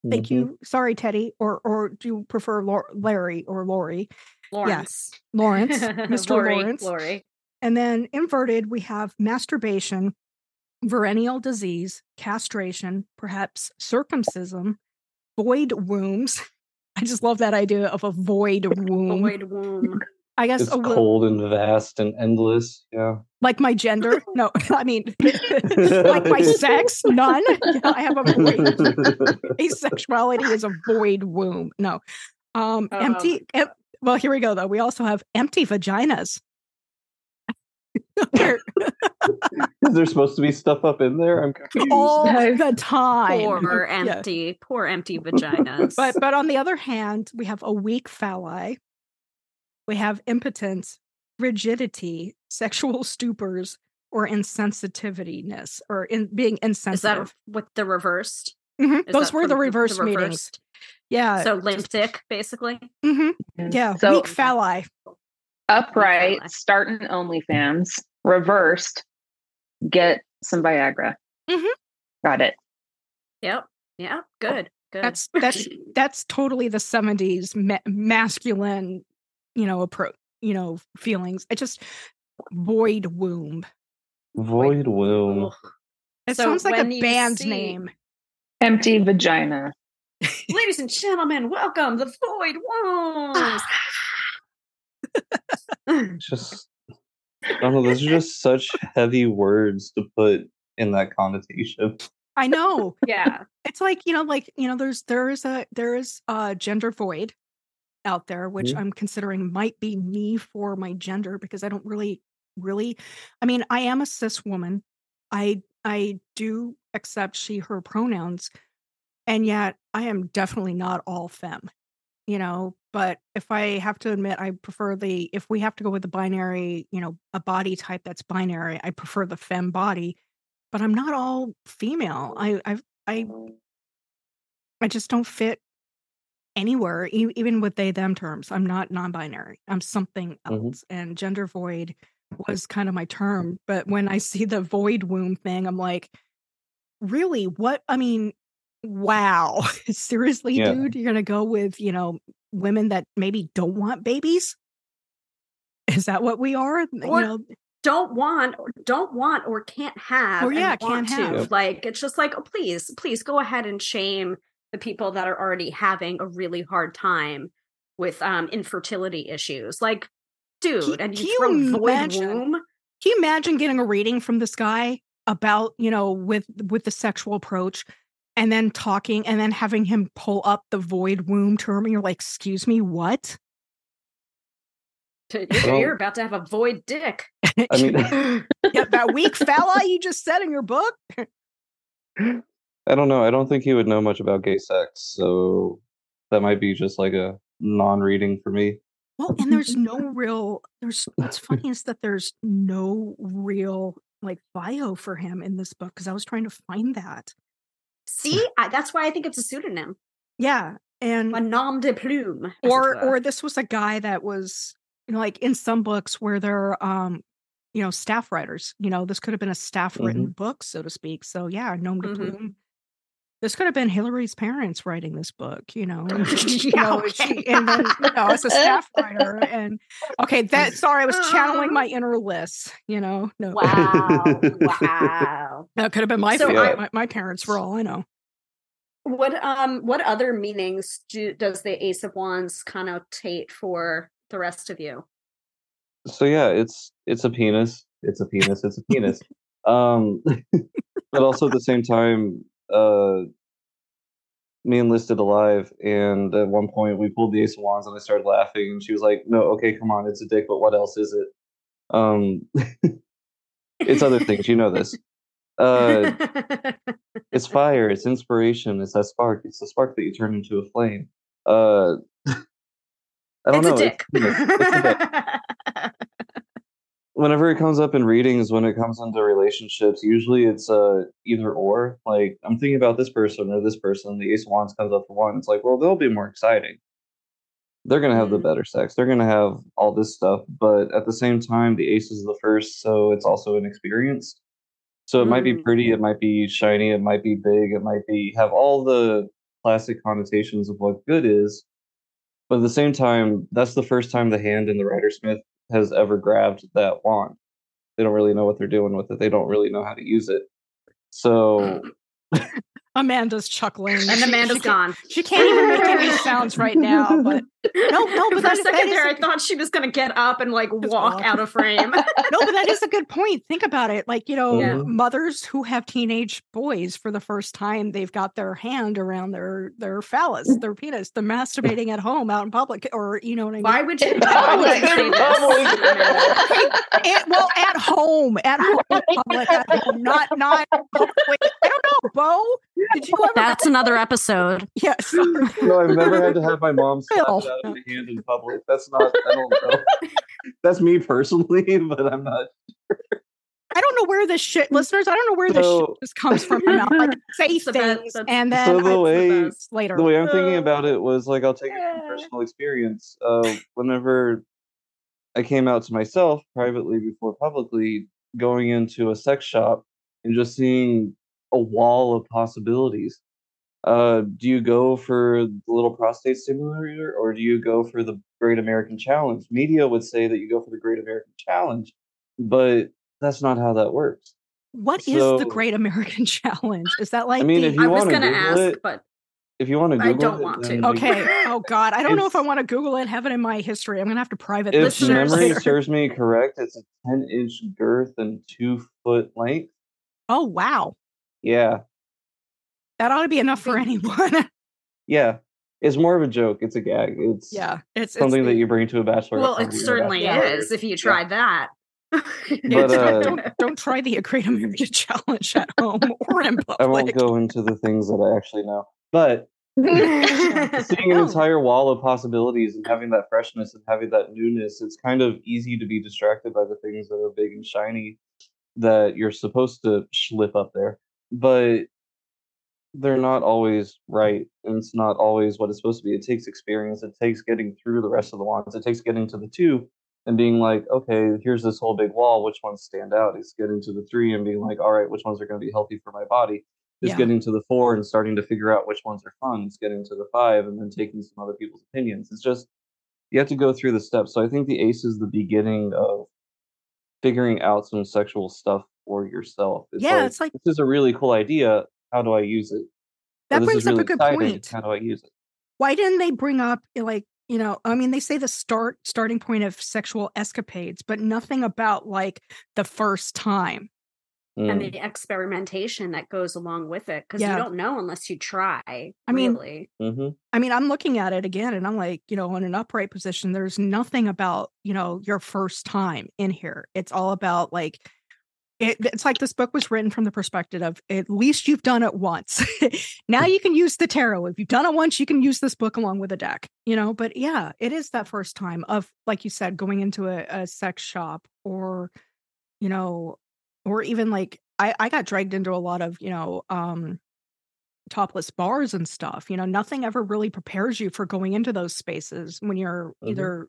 Thank Mhm. you. Sorry, Teddy. Or or do you prefer Lau- Larry or Lori? Laurence. Laurence, Mr. Lori, Laurence. Lori. And then inverted, we have masturbation, perennial disease, castration, perhaps circumcision, void wombs. I just love that idea of a void womb. Void womb. I guess It's a wo- cold and vast and endless. Yeah. like my gender. No, I mean like my sex. None. Yeah, I have a void. Asexuality is a void womb. No. Um, empty. em- well, here we go though. We also have empty vaginas. They're Is there supposed to be stuff up in there? I'm confused. all the time. Poor Yeah. empty, poor empty vaginas. But but on the other hand, we have a weak phalli. We have impotence, rigidity, sexual stupors, or insensitiveness, or in being insensitive. is that insensitive. with the reversed? Mhm, Those that were for the reverse meetings. reversed? Yeah. so limp dick, basically. mhm, Yeah. So weak phalli. Upright, Phalli. starting OnlyFans, reversed, get some Viagra. Mhm. Got it. Yep. Yeah. Good. Good. That's that's that's totally the 70s ma- masculine, you know, approach, you know, feelings. It just void womb. Void womb. It So sounds like a band see- name. Empty vagina. Ladies and gentlemen, welcome the Void Wombs. It's just I don't know, those are just such heavy words to put in that connotation. I know. yeah. it's like you know like you know there's there is a there is a gender void out there which Mhm. i'm considering might be me for my gender because i don't really really i mean i am a cis woman i i do accept she her pronouns and yet i am definitely not all femme you know but if i have to admit i prefer the if we have to go with the binary you know a body type that's binary i prefer the fem body but i'm not all female i i i I just don't fit anywhere, even with they them terms. I'm not non-binary. I'm something Mhm. else, and gender void was kind of my term. But when I see the void womb thing, I'm like, really? What? I mean, wow, seriously, Yeah. dude, you're gonna go with you know women that maybe don't want babies? Is that what we are? You know, Don't want, or don't want, or can't have. Or, yeah, can't to. have. Like it's just like, oh, please, please go ahead and shame the people that are already having a really hard time with um infertility issues. Like, dude, and can you you throw void imagine? womb. Can you imagine getting a reading from this guy about, you know, with with the sexual approach and then talking and then having him pull up the void womb term and you're like, excuse me, what? You're, Well- you're about to have a void dick. I mean, yeah, that weak fella you just said in your book. I don't know. I don't think he would know much about gay sex, so that might be just like a non-reading for me. Well, and there's no real. There's what's funny is that there's no real like bio for him in this book because I was trying to find that. See, I, that's why I think it's a pseudonym, Yeah, and a nom de plume, or or this was a guy that was you know like in some books where they're um you know staff writers you know this could have been a staff written book so to speak so yeah nom de Mhm. plume this could have been hillary's parents writing this book you know and, you know, okay. she, and then you know as a staff writer and okay that sorry i was channeling my inner lists you know no wow, wow. that could have been my, So fa- I- my my parents for all i know What um what other meanings do, does the Ace of Wands connotate for the rest of you? So yeah, it's it's a penis. It's a penis. It's a penis. um, but also at the same time, uh, me and Liz did a and at one point we pulled the Ace of Wands, and I started laughing, and she was like, "No, okay, come on, it's a dick, but what else is it?" Um, it's other things. You know this. Uh, it's fire. It's inspiration. It's that spark. It's the spark that you turn into a flame. Uh, I don't it's know. a dick. It's, it's a dick. Whenever it comes up in readings when it comes into relationships usually it's uh either or like i'm thinking about this person or this person the ace of wands comes up for one it's like well they'll be more exciting they're gonna have the Mhm. better sex they're gonna have all this stuff but at the same time the ace is the first so it's also inexperienced so it might be Mm. pretty it might be shiny it might be big it might be have all the classic connotations of what good is but at the same time that's the first time the hand in the Rider smith has ever grabbed that wand. They don't really know what they're doing with it. They don't really know how to use it. So mm. amanda's chuckling and She- Amanda's she can't- gone. she can't even make any sounds right now but no, no, but for that- a second there, a I good- thought she was going to get up and like walk walk. out of frame. no, but that is a good point. Think about it. Like, you know, Yeah. Mm-hmm. mothers who have teenage boys for the first time, they've got their hand around their their phallus, mm. their penis. They're masturbating at home out in public, or you know what I mean? Why would you? Why would you say this? At- well, at home, at home, in public, at home, not not. Wait, I don't know, Bo. Did you ever? That's another episode. yes. no, I've never had to have my mom slap Phil. it out of my hand in public. That's not. I don't know. That's me personally, but I'm not. I don't know where this shit, listeners. I don't know where this So- shit just comes from. my mouth. Like, say It's best- things, and then So the I- way- later. The way I'm thinking Uh, about it was like I'll take it from personal experience. Uh, whenever I came out to myself privately before publicly, going into a sex shop and just seeing a wall of possibilities. Uh, do you go for the little prostate stimulator or do you go for the Great American Challenge? Media would say that you go for the Great American Challenge, but that's not how that works. What is the Great American Challenge? Is that like I mean, the, if you I was going to Google ask, it, but If you want to I don't it, want to. okay? Oh God, I don't know if I want to Google it. Have it in my history. I'm gonna have to private if Listeners- memory later. serves me correct, it's a 10 inch girth and two foot length. Oh wow, Yeah. That ought to be enough for anyone. Yeah. It's more of a joke. It's a gag. It's yeah, it's something it's, that you bring to a bachelor. well, it certainly is if you tried that. But, uh, don't don't try the Great American Challenge at home or in public. I won't go into the things that I actually know. But seeing an entire wall of possibilities and having that freshness and having that newness, it's kind of easy to be distracted by the things that are big and shiny that you're supposed to slip up there. But they're not always right, and it's not always what it's supposed to be. It takes experience. It takes getting through the rest of the wands. It takes getting to the two and being like, okay, here's this whole big wall. Which ones stand out? It's getting to the three and being like, all right, which ones are going to be healthy for my body? It's Yeah. getting to the four and starting to figure out which ones are fun. It's getting to the five and then taking some other people's opinions. It's just you have to go through the steps. So I think the ace is the beginning of figuring out some sexual stuff for yourself. It's Yeah, like, it's like- this is a really cool idea. How do I use it? That this brings is up a good exciting. point. How do I use it? Why didn't they bring up like you know? I mean, they say the start starting point of sexual escapades, but nothing about like the first time. and Mm. the experimentation that goes along with it because Yeah. you don't know unless you try. I mean, really. Mhm. I mean, I'm looking at it again and I'm like, you know, in an upright position, there's nothing about, you know, your first time in here. It's all about like, it, it's like this book was written from the perspective of at least you've done it once. now you can use the tarot. If you've done it once, you can use this book along with a deck, you know. But yeah, it is that first time of, like you said, going into a, a sex shop or, you know, or even like I, I got dragged into a lot of, you know, um, topless bars and stuff. You know, nothing ever really prepares you for going into those spaces when you're Mhm. either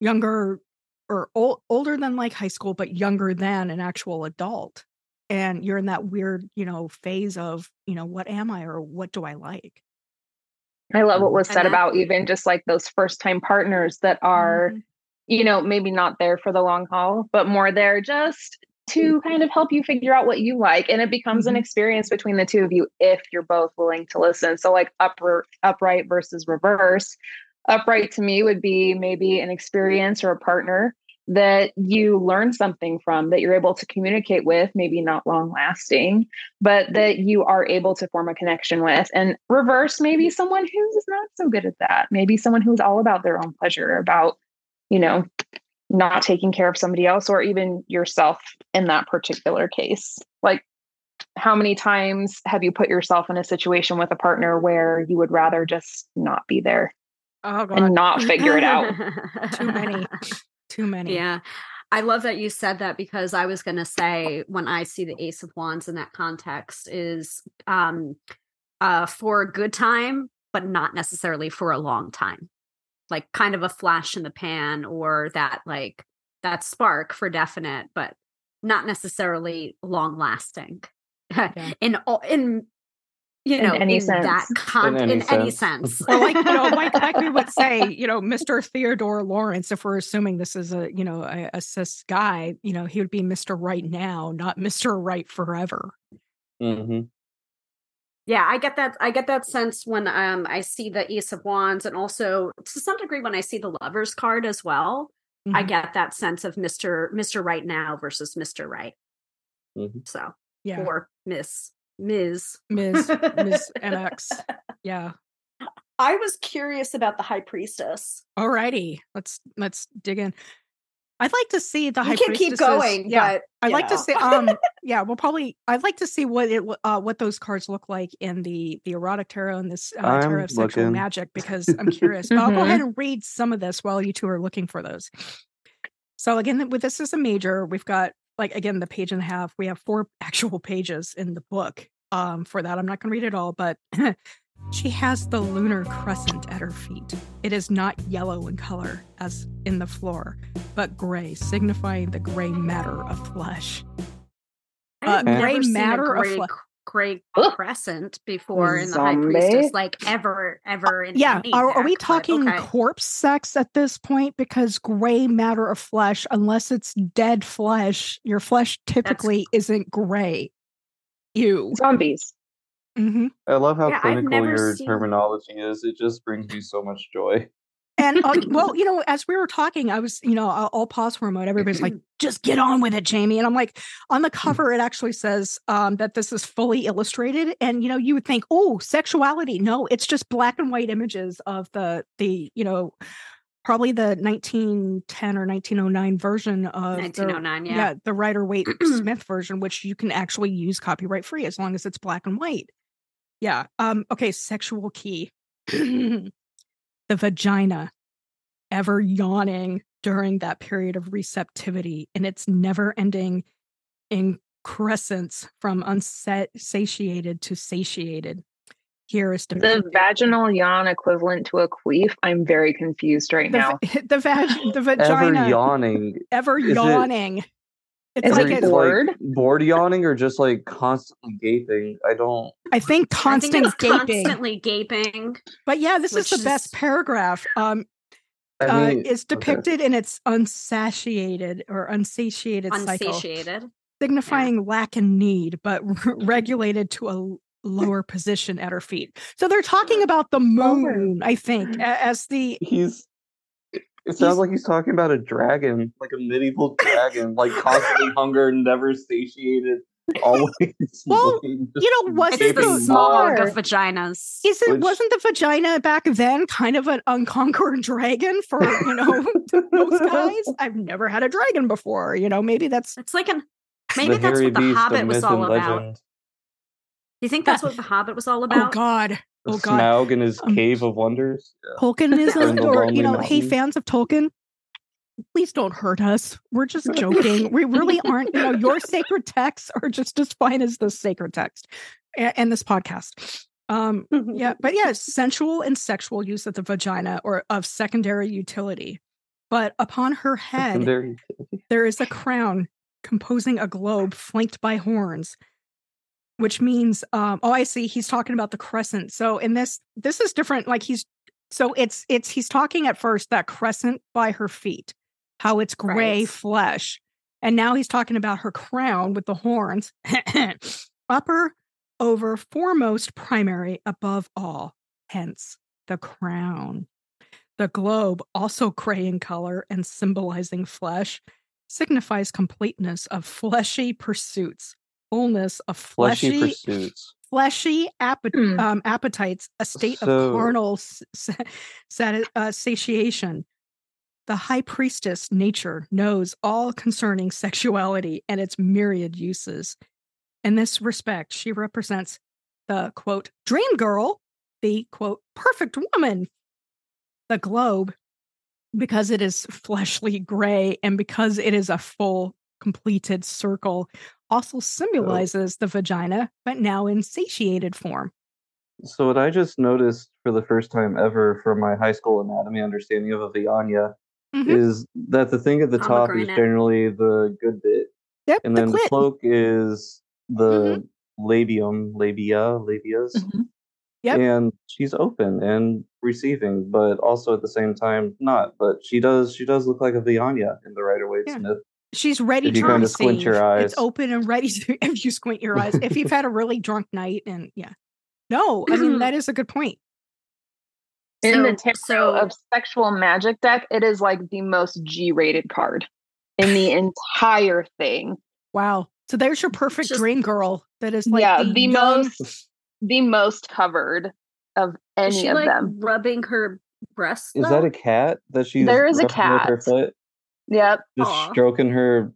younger or ol- older than like high school, but younger than an actual adult. And you're in that weird, you know, phase of, you know, what am I or what do I like? I love what was said about even just like those first time partners that are, Mhm. you know, maybe not there for the long haul, but more there just to kind of help you figure out what you like. And it becomes an Mhm. experience between the two of you if you're both willing to listen. So, like upper, upright versus reverse. Upright to me would be maybe an experience or a partner that you learn something from that you're able to communicate with, maybe not long lasting, but mm-hmm. that you are able to form a connection with. And reverse, maybe mm-hmm. someone who's not so good at that. Maybe someone who's all about their own pleasure, about, you know, not taking care of somebody else or even yourself in that particular case. Like, how many times have you put yourself in a situation with a partner where you would rather just not be there Oh god, and not figure it out? too many, too many. Yeah. I love that you said that because I was going to say when I see the ace of wands in that context is um uh for a good time but not necessarily for a long time. Like kind of a flash in the pan or that like that spark for definite but not necessarily long lasting. Yeah. in all in you know, In know any in that sense. con- In in, any any sense. sense. or like you know like like we would say you know mr theodore laurence if we're assuming this is a you know a, a cis guy you know he would be mr right now not mr right forever Mhm. Yeah, I get that. I get that sense when um I see the Ace of Wands, and also to some degree when I see the Lovers card as well. I Mhm. get that sense of Mister Mister Right now versus Mister Right. Mhm. So yeah or Miss Ms. ms ms mx yeah I was curious about the High Priestess. alrighty let's let's dig in i'd like to see the high you can keep going, yeah but I'd you like to see um yeah we'll probably I'd like to see what it uh what those cards look like in the the erotic tarot and this uh, tarot I'm of sexual looking. magic because I'm curious. But I'll go ahead and read some of this while you two are looking for those. So again, with this is a major, we've got like again the page and a half. We have four actual pages in the book. Um, for that, I'm not going to read it all, but she has the lunar crescent at her feet. It is not yellow in color as in the floor, but gray, signifying the gray matter of flesh. I've uh, never gray seen a matter of gray, fle- gray crescent before in the High Priestess, like ever, ever in yeah any are, are we deck, but talking okay. corpse sex at this point because gray matter of flesh unless it's dead flesh your flesh typically isn't gray ew Zombies. hmm I love how Yeah, clinical your seen- terminology is. It just brings me so much joy. and uh, well you know as we were talking i was you know i'll, I'll pause for a moment everybody's like just get on with it jamie and i'm like on the cover it actually says um, that this is fully illustrated and you know you would think oh sexuality no it's just black and white images of the the you know probably the 1910 or 1909 version of the- 1909, yeah. yeah the Rider Waite Smith version, which you can actually use copyright free as long as it's black and white. Yeah. Um. Okay. Sexual key. the vagina, ever yawning during that period of receptivity, and its never-ending increscence from unsatiated to satiated. Here is The depicted. vaginal yawn equivalent to a queef. I'm very confused right the, now. va- the, vag- the Ever vagina yawning. ever Is it- yawning. It's Is like it it's, bored? like bored yawning or just like constantly gaping. I don't. I think I constant think gaping. constantly gaping. But yeah, this is which the best paragraph. Um, I uh, mean, is okay. depicted in its unsatiated or unsatiated cycle, unsatiated. signifying lack and need, but regulated to a l- lower position at her feet. So they're talking about the moon, I think, mm. as the He's. It sounds like he's talking about a dragon, like a medieval dragon, like constantly hunger, never satiated, always. Well, looking you know, just wasn't the gaping smog of vaginas. Isn't Which- wasn't the vagina back then kind of an unconquered dragon for you know those guys? I've never had a dragon before. You know, maybe that's It's like an maybe that's what the beast, Hobbit was all and about. Legend. Do you think that's what the Hobbit was all about? oh about? god, The oh god. Smaug in his Um, cave of wonders. Yeah. Tolkienism, the or Lonely you know, hey, fans of Tolkien, please don't hurt us. We're just joking. we really aren't. You know, your sacred texts are just as fine as this sacred text and, and this podcast. Um, yeah, but yeah, sensual and sexual use of the vagina or of secondary utility. But upon her head, there is a crown composing a globe flanked by horns which means um oh i see he's talking about the crescent so in this this is different like he's so it's it's he's talking at first that crescent by her feet how it's gray Right. flesh and now he's talking about her crown with the horns upper over foremost primary above all hence the crown the globe also gray in color and symbolizing flesh signifies completeness of fleshy pursuits fullness of Fleshy fleshy pursuits. fleshy appet- Hmm. um, appetites, a state So- of carnal s- sa- sati- uh, satiation. The high priestess nature knows all concerning sexuality and its myriad uses. In this respect, she represents the quote, dream girl, the quote, perfect woman, the globe, because it is fleshly gray and because it is a full completed circle, also symbolizes the vagina, but now in satiated form. So what I just noticed for the first time ever from my high school anatomy understanding of a Vianya Mhm. is that the thing at the top is generally the good bit, Yep, and then the clit. cloak is the labium, labia, labias, Mm-hmm. Yep. and she's open and receiving, but also at the same time not. But she does she does look like a Vianya in the Rider Waite Yeah. Smith. She's ready If you to kinda receive. squint your eyes. It's open and ready to if you squint your eyes. If you've had a really drunk night and yeah. No, I mean that is a good point. In So- the tarot so- of sexual magic deck, it is like the most G-rated card in the entire thing. Wow. So there's your perfect Just- dream girl that is like yeah, the, the young- most the most covered of Is any she of like them. rubbing her breasts? Is though? that a cat that she's There is a rubbing with her cat. foot? Yep. Just Aw. stroking her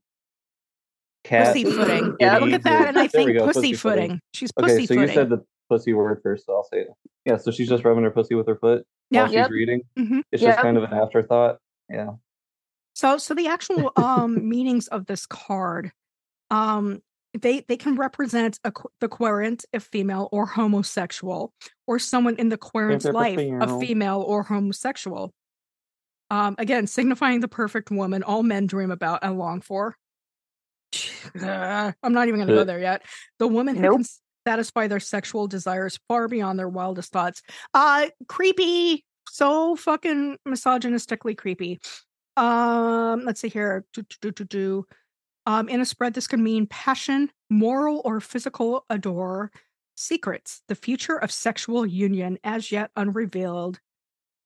cat. pussyfooting. Yeah, Look at that, and I There we think go, pussyfooting. She's Okay, so pussyfooting. you said the pussy word first, so I'll say it. Yeah, so she's just rubbing her pussy with her foot Yeah. while she's Yep. reading. Mhm. It's Yep. just kind of an afterthought. Yeah. So so the actual um meanings of this card um they they can represent a, qu- the querent if female or homosexual or someone in the querent's life a female. female or homosexual. Um again signifying the perfect woman all men dream about and long for. I'm not even going to go there yet. The woman who can satisfy their sexual desires far beyond their wildest thoughts. Uh creepy, so fucking misogynistically creepy. Um, let's see here. Do, do, do, do, do. Um, in a spread, this could mean passion, moral or physical adore, secrets, the future of sexual union as yet unrevealed.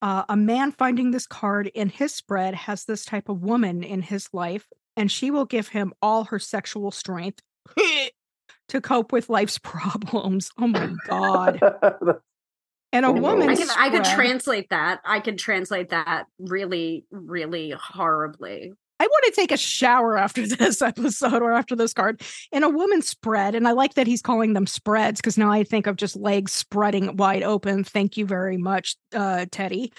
Uh, a man finding this card in his spread has this type of woman in his life, and she will give him all her sexual strength to cope with life's problems. Oh my god! And a woman, I can I could translate that. I could translate that really, really horribly. Want to take a shower after this episode or after this card in a woman's spread. And I like that he's calling them spreads because now I think of just legs spreading wide open. Thank you very much, uh, Teddy.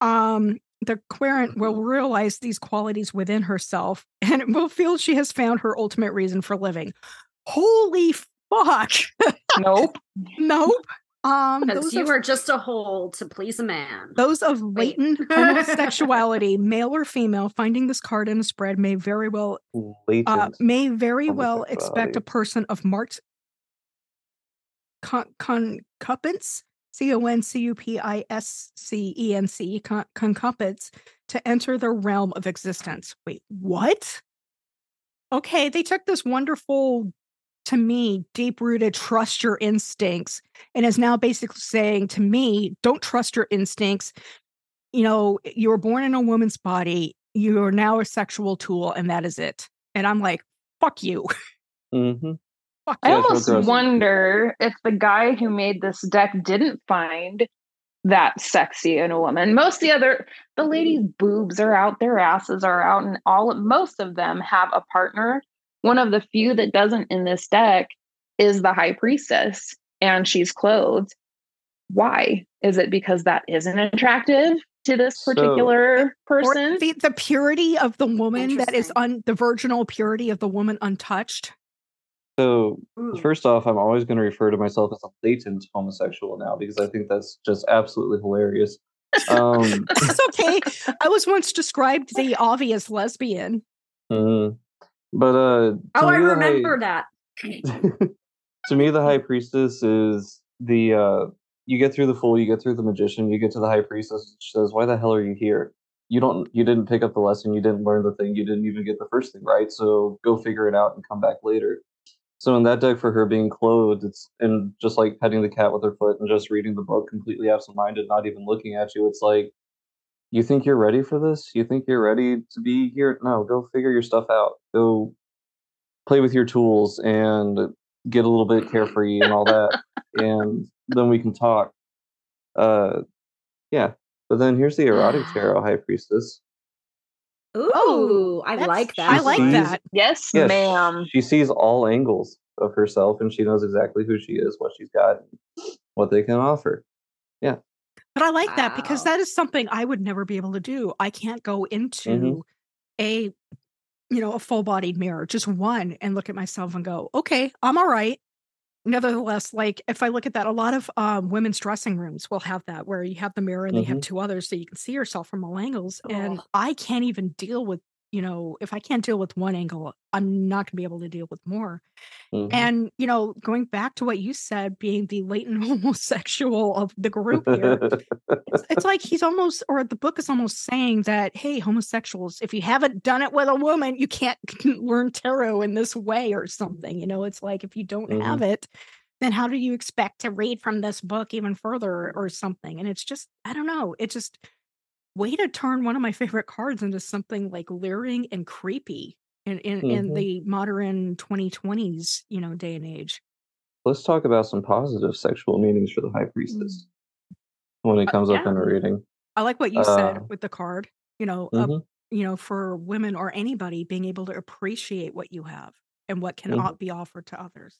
Um, the querent will realize these qualities within herself and will feel she has found her ultimate reason for living. Holy fuck. Nope. nope. Um, Because those you of- are just a hole to please a man. those of Wait. latent homosexuality, male or female, finding this card in a spread may very well uh, may very well expect a person of marked con- concupiscence, C O N C U P I S C E N C, con- concupiscence, to enter the realm of existence. Wait, what? Okay, they took this wonderful, to me, deep rooted trust your instincts, and is now basically saying to me, don't trust your instincts. You know, you were born in a woman's body. You are now a sexual tool, and that is it. And I'm like, fuck you. Mhm. I Yeah, almost wonder if the guy who made this deck didn't find that sexy in a woman. Most of the other the ladies' boobs are out, their asses are out, and all most of them have a partner. One of the few that doesn't in this deck is the high priestess, and she's clothed. Why? Is it because that isn't attractive to this particular Or person? the, the purity of the woman that is Interesting. un the virginal purity of the woman untouched. So Ooh. first off, I'm always going to refer to myself as a latent homosexual now because I think that's just absolutely hilarious. Um, It's okay. I was once described the obvious lesbian. mhm. But uh, Oh, I me, the high- remember that. to me, the high priestess is the uh, you get through the fool, you get through the magician, you get to the high priestess. She says, "Why the hell are you here? You don't, you didn't pick up the lesson, you didn't learn the thing, you didn't even get the first thing right. So go figure it out and come back later." So in that deck, for her being clothed, it's and just like petting the cat with her foot and just reading the book completely absent-minded, not even looking at you. It's like, you think you're ready for this? You think you're ready to be here? No, go figure your stuff out. Go play with your tools and get a little bit carefree and all that, and then we can talk. Uh, yeah. But then here's the erotic tarot high priestess. Ooh, I like that. I like She's- that. yes, Yes, ma'am. she sees all angles of herself, and she knows exactly who she is, what she's got, what they can offer. But I like that because that is something I would never be able to do. I can't go into a you know, a full-bodied mirror, just one and look at myself and go, "Okay, I'm all right." Nevertheless, like if I look at that, a lot of um, women's dressing rooms will have that where you have the mirror and they have two others so you can see yourself from all angles. And I can't even deal with, you know, if I can't deal with one angle, I'm not going to be able to deal with more. Mhm. And, you know, going back to what you said, being the latent homosexual of the group here, it's, it's like he's almost, or the book is almost saying that, hey, homosexuals, if you haven't done it with a woman, you can't learn tarot in this way or something. You know, it's like if you don't Mhm. have it, then how do you expect to read from this book even further or something? And it's just, I don't know. It just, way to turn one of my favorite cards into something like leering and creepy in, in, in Mhm. the modern 2020s, you know, day and age. Let's talk about some positive sexual meanings for the high priestess when it Uh, comes up in a reading. I like what you Uh, said with the card, you know, uh, Mhm. you know, for women or anybody being able to appreciate what you have and what can Mhm. be offered to others.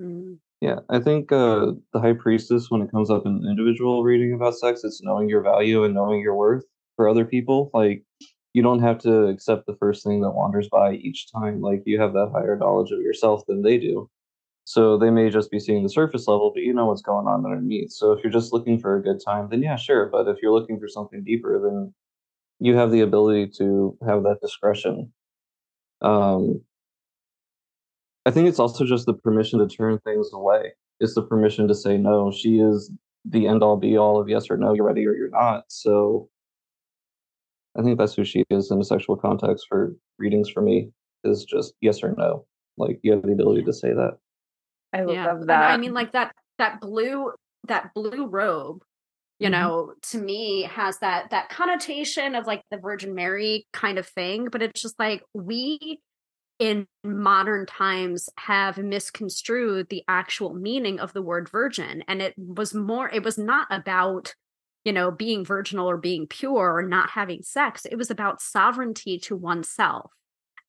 Mm. Yeah, I think uh, the high priestess, when it comes up in individual reading about sex, it's knowing your value and knowing your worth for other people. Like, you don't have to accept the first thing that wanders by each time. Like, you have that higher knowledge of yourself than they do. So they may just be seeing the surface level, but you know what's going on underneath. So if you're just looking for a good time, then yeah, sure. But if you're looking for something deeper, then you have the ability to have that discretion. Um, I think it's also just the permission to turn things away. It's the permission to say no. She is the end all be all of yes or no, you're ready or you're not. So I think that's who she is in a sexual context for readings for me is just yes or no. Like you have the ability to say that. I yeah love And that. i mean like that that blue that blue robe you Mhm. know to me has that that connotation of like the virgin mary kind of thing but it's just like we in modern times have misconstrued the actual meaning of the word virgin. And it was more it was not about you know being virginal or being pure or not having sex. It was about sovereignty to oneself.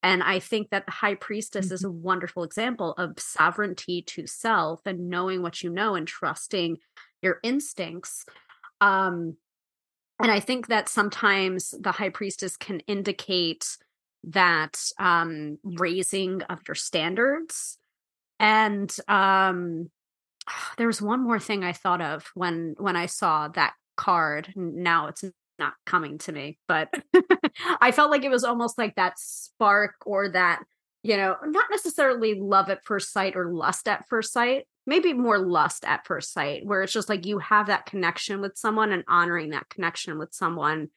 And I think that the high priestess is a wonderful example of sovereignty to self and knowing what you know and trusting your instincts. Um, and I think that sometimes the high priestess can indicate that um, raising of your standards. And um, there was one more thing I thought of when when I saw that card. Now it's not coming to me, but I felt like it was almost like that spark or that, you know, not necessarily love at first sight or lust at first sight, maybe more lust at first sight, where it's just like you have that connection with someone and honoring that connection with someone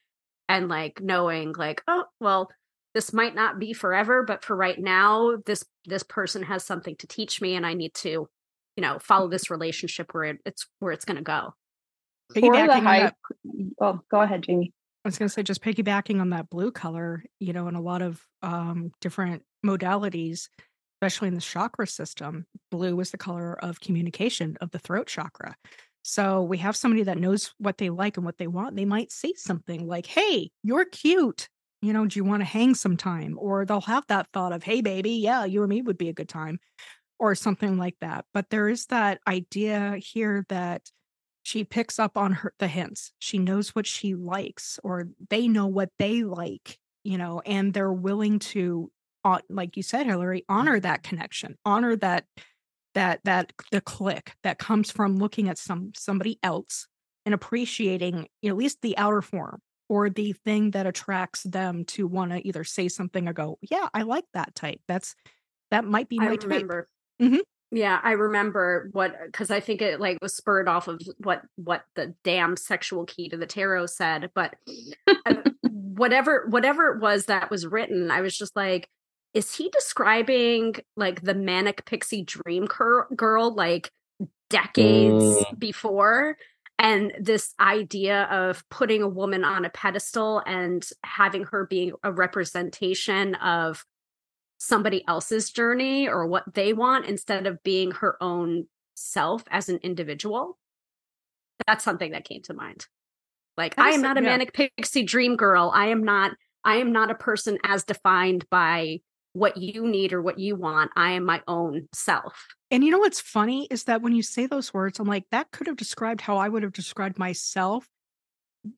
and like knowing like, oh, well, this might not be forever, but for right now, this this person has something to teach me and I need to, you know, follow this relationship where it, it's where it's gonna go. For Piggybacking the on high, that- oh, go ahead, Jamie. I was going to say, just piggybacking on that blue color, you know, in a lot of um, different modalities, especially in the chakra system, blue is the color of communication of the throat chakra. So we have somebody that knows what they like and what they want. They might say something like, Hey, you're cute. You know, do you want to hang sometime? Or they'll have that thought of, Hey, baby, yeah, you and me would be a good time, or something like that. But there is that idea here that she picks up on her the hints. She knows what she likes, or they know what they like, you know, and they're willing to, uh, like you said, Hillary, honor that connection, honor that that that the click that comes from looking at some somebody else and appreciating at least the outer form or the thing that attracts them to want to either say something or go, yeah, I like that type. That's that might be my I remember. Mm-hmm. Yeah, I remember what because I think it like was spurred off of what what the damn sexual key to the tarot said, but whatever whatever it was that was written, I was just like, is he describing like the manic pixie dream cur- girl like decades mm. before and this idea of putting a woman on a pedestal and having her being a representation of somebody else's journey or what they want instead of being her own self as an individual that's something that came to mind like i am not a yeah. manic pixie dream girl i am not i am not a person as defined by what you need or what you want. I am my own self. And you know what's funny is that when you say those words, I'm like, that could have described how I would have described myself.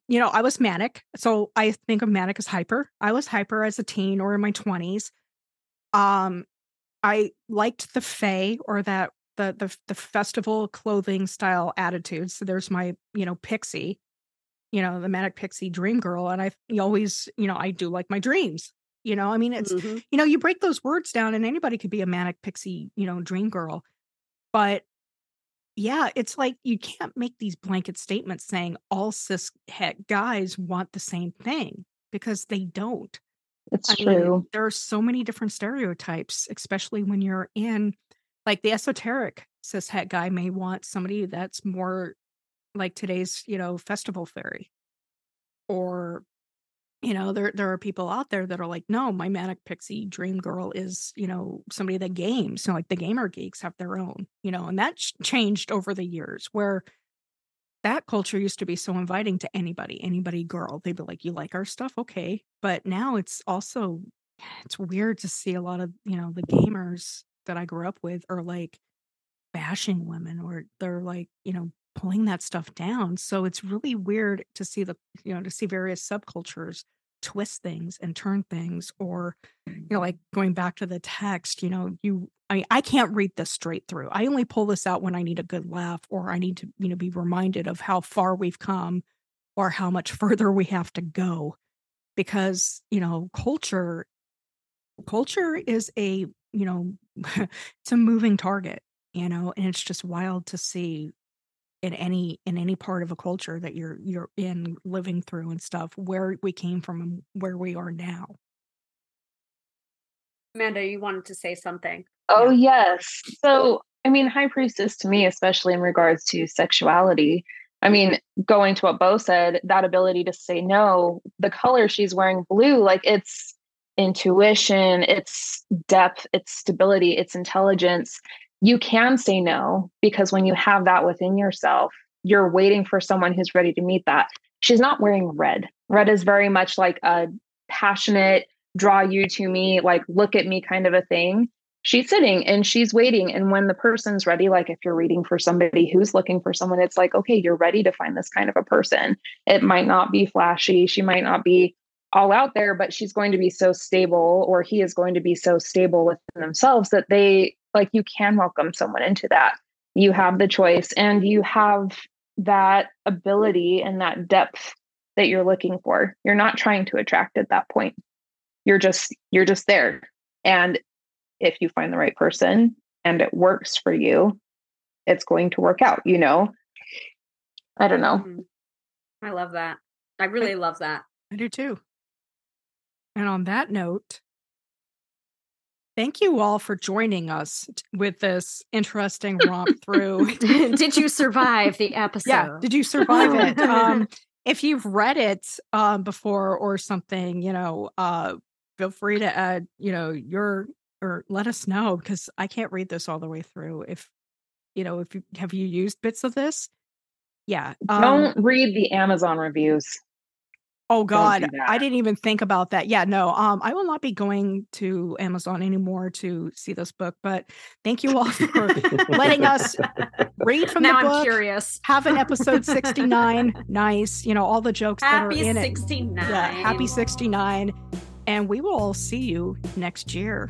You know, I was manic. So I think of manic as hyper. I was hyper as a teen or in my 20s. Um, I liked the fay or that the the the festival clothing style attitude. So there's my, you know, pixie, you know, the manic pixie dream girl. And I always, you know, I do like my dreams. You know, I mean, it's, mm-hmm. you know, you break those words down and anybody could be a manic pixie, you know, dream girl. But yeah, it's like you can't make these blanket statements saying all cis het guys want the same thing because they don't. It's I true. Mean, there are so many different stereotypes, especially when you're in like the esoteric cis het guy may want somebody that's more like today's, you know, festival fairy or you know there there are people out there that are like no my manic pixie dream girl is you know somebody that games so like the gamer geeks have their own you know and that changed over the years where that culture used to be so inviting to anybody anybody girl. They'd be like you like our stuff? Okay. But now it's also it's weird to see a lot of you know the gamers that i grew up with are like bashing women or they're like you know pulling that stuff down. So it's really weird to see the, you know, to see various subcultures twist things and turn things or you know mm. like going back to the text you know you I, mean I can't read this straight through i only pull this out when i need a good laugh or i need to you know be reminded of how far we've come or how much further we have to go because you know culture culture is a you know it's a moving target you know and it's just wild to see in any in any part of a culture that you're you're in living through and stuff where we came from and where we are now. Amanda you wanted to say something. Oh yeah. yes. So i mean high priestess to me especially in regards to sexuality. I mean going to what bo said that ability to say no the color she's wearing blue like it's intuition it's depth it's stability it's intelligence you can say no because when you have that within yourself, you're waiting for someone who's ready to meet that. She's not wearing red. Red is very much like a passionate, draw you to me, like look at me kind of a thing. She's sitting and she's waiting. And when the person's ready, like if you're reading for somebody who's looking for someone, it's like, okay, you're ready to find this kind of a person. It might not be flashy. She might not be all out there, but she's going to be so stable, or he is going to be so stable within themselves that they like you can welcome someone into that. You have the choice and you have that ability and that depth that you're looking for. You're not trying to attract at that point. You're just you're just there. And if you find the right person and it works for you, it's going to work out, you know. I don't know. Mm-hmm. I love that. I really love that. I do too. And on that note, Thank you all for joining us with this interesting romp through. did you survive the episode? Yeah, did you survive it? Um, if you've read it um, before or something, you know, uh, feel free to add, you know, your or let us know because I can't read this all the way through. If you know, if you have you used bits of this, yeah. Um, Don't read the Amazon reviews. Oh God, I didn't even think about that. Yeah, no. Um, I will not be going to Amazon anymore to see this book. But thank you all for letting us read from now the book. I'm curious. Have an episode sixty nine. nice. You know all the jokes happy that are in 69. it. Sixty nine. Yeah, happy sixty nine. And we will all see you next year.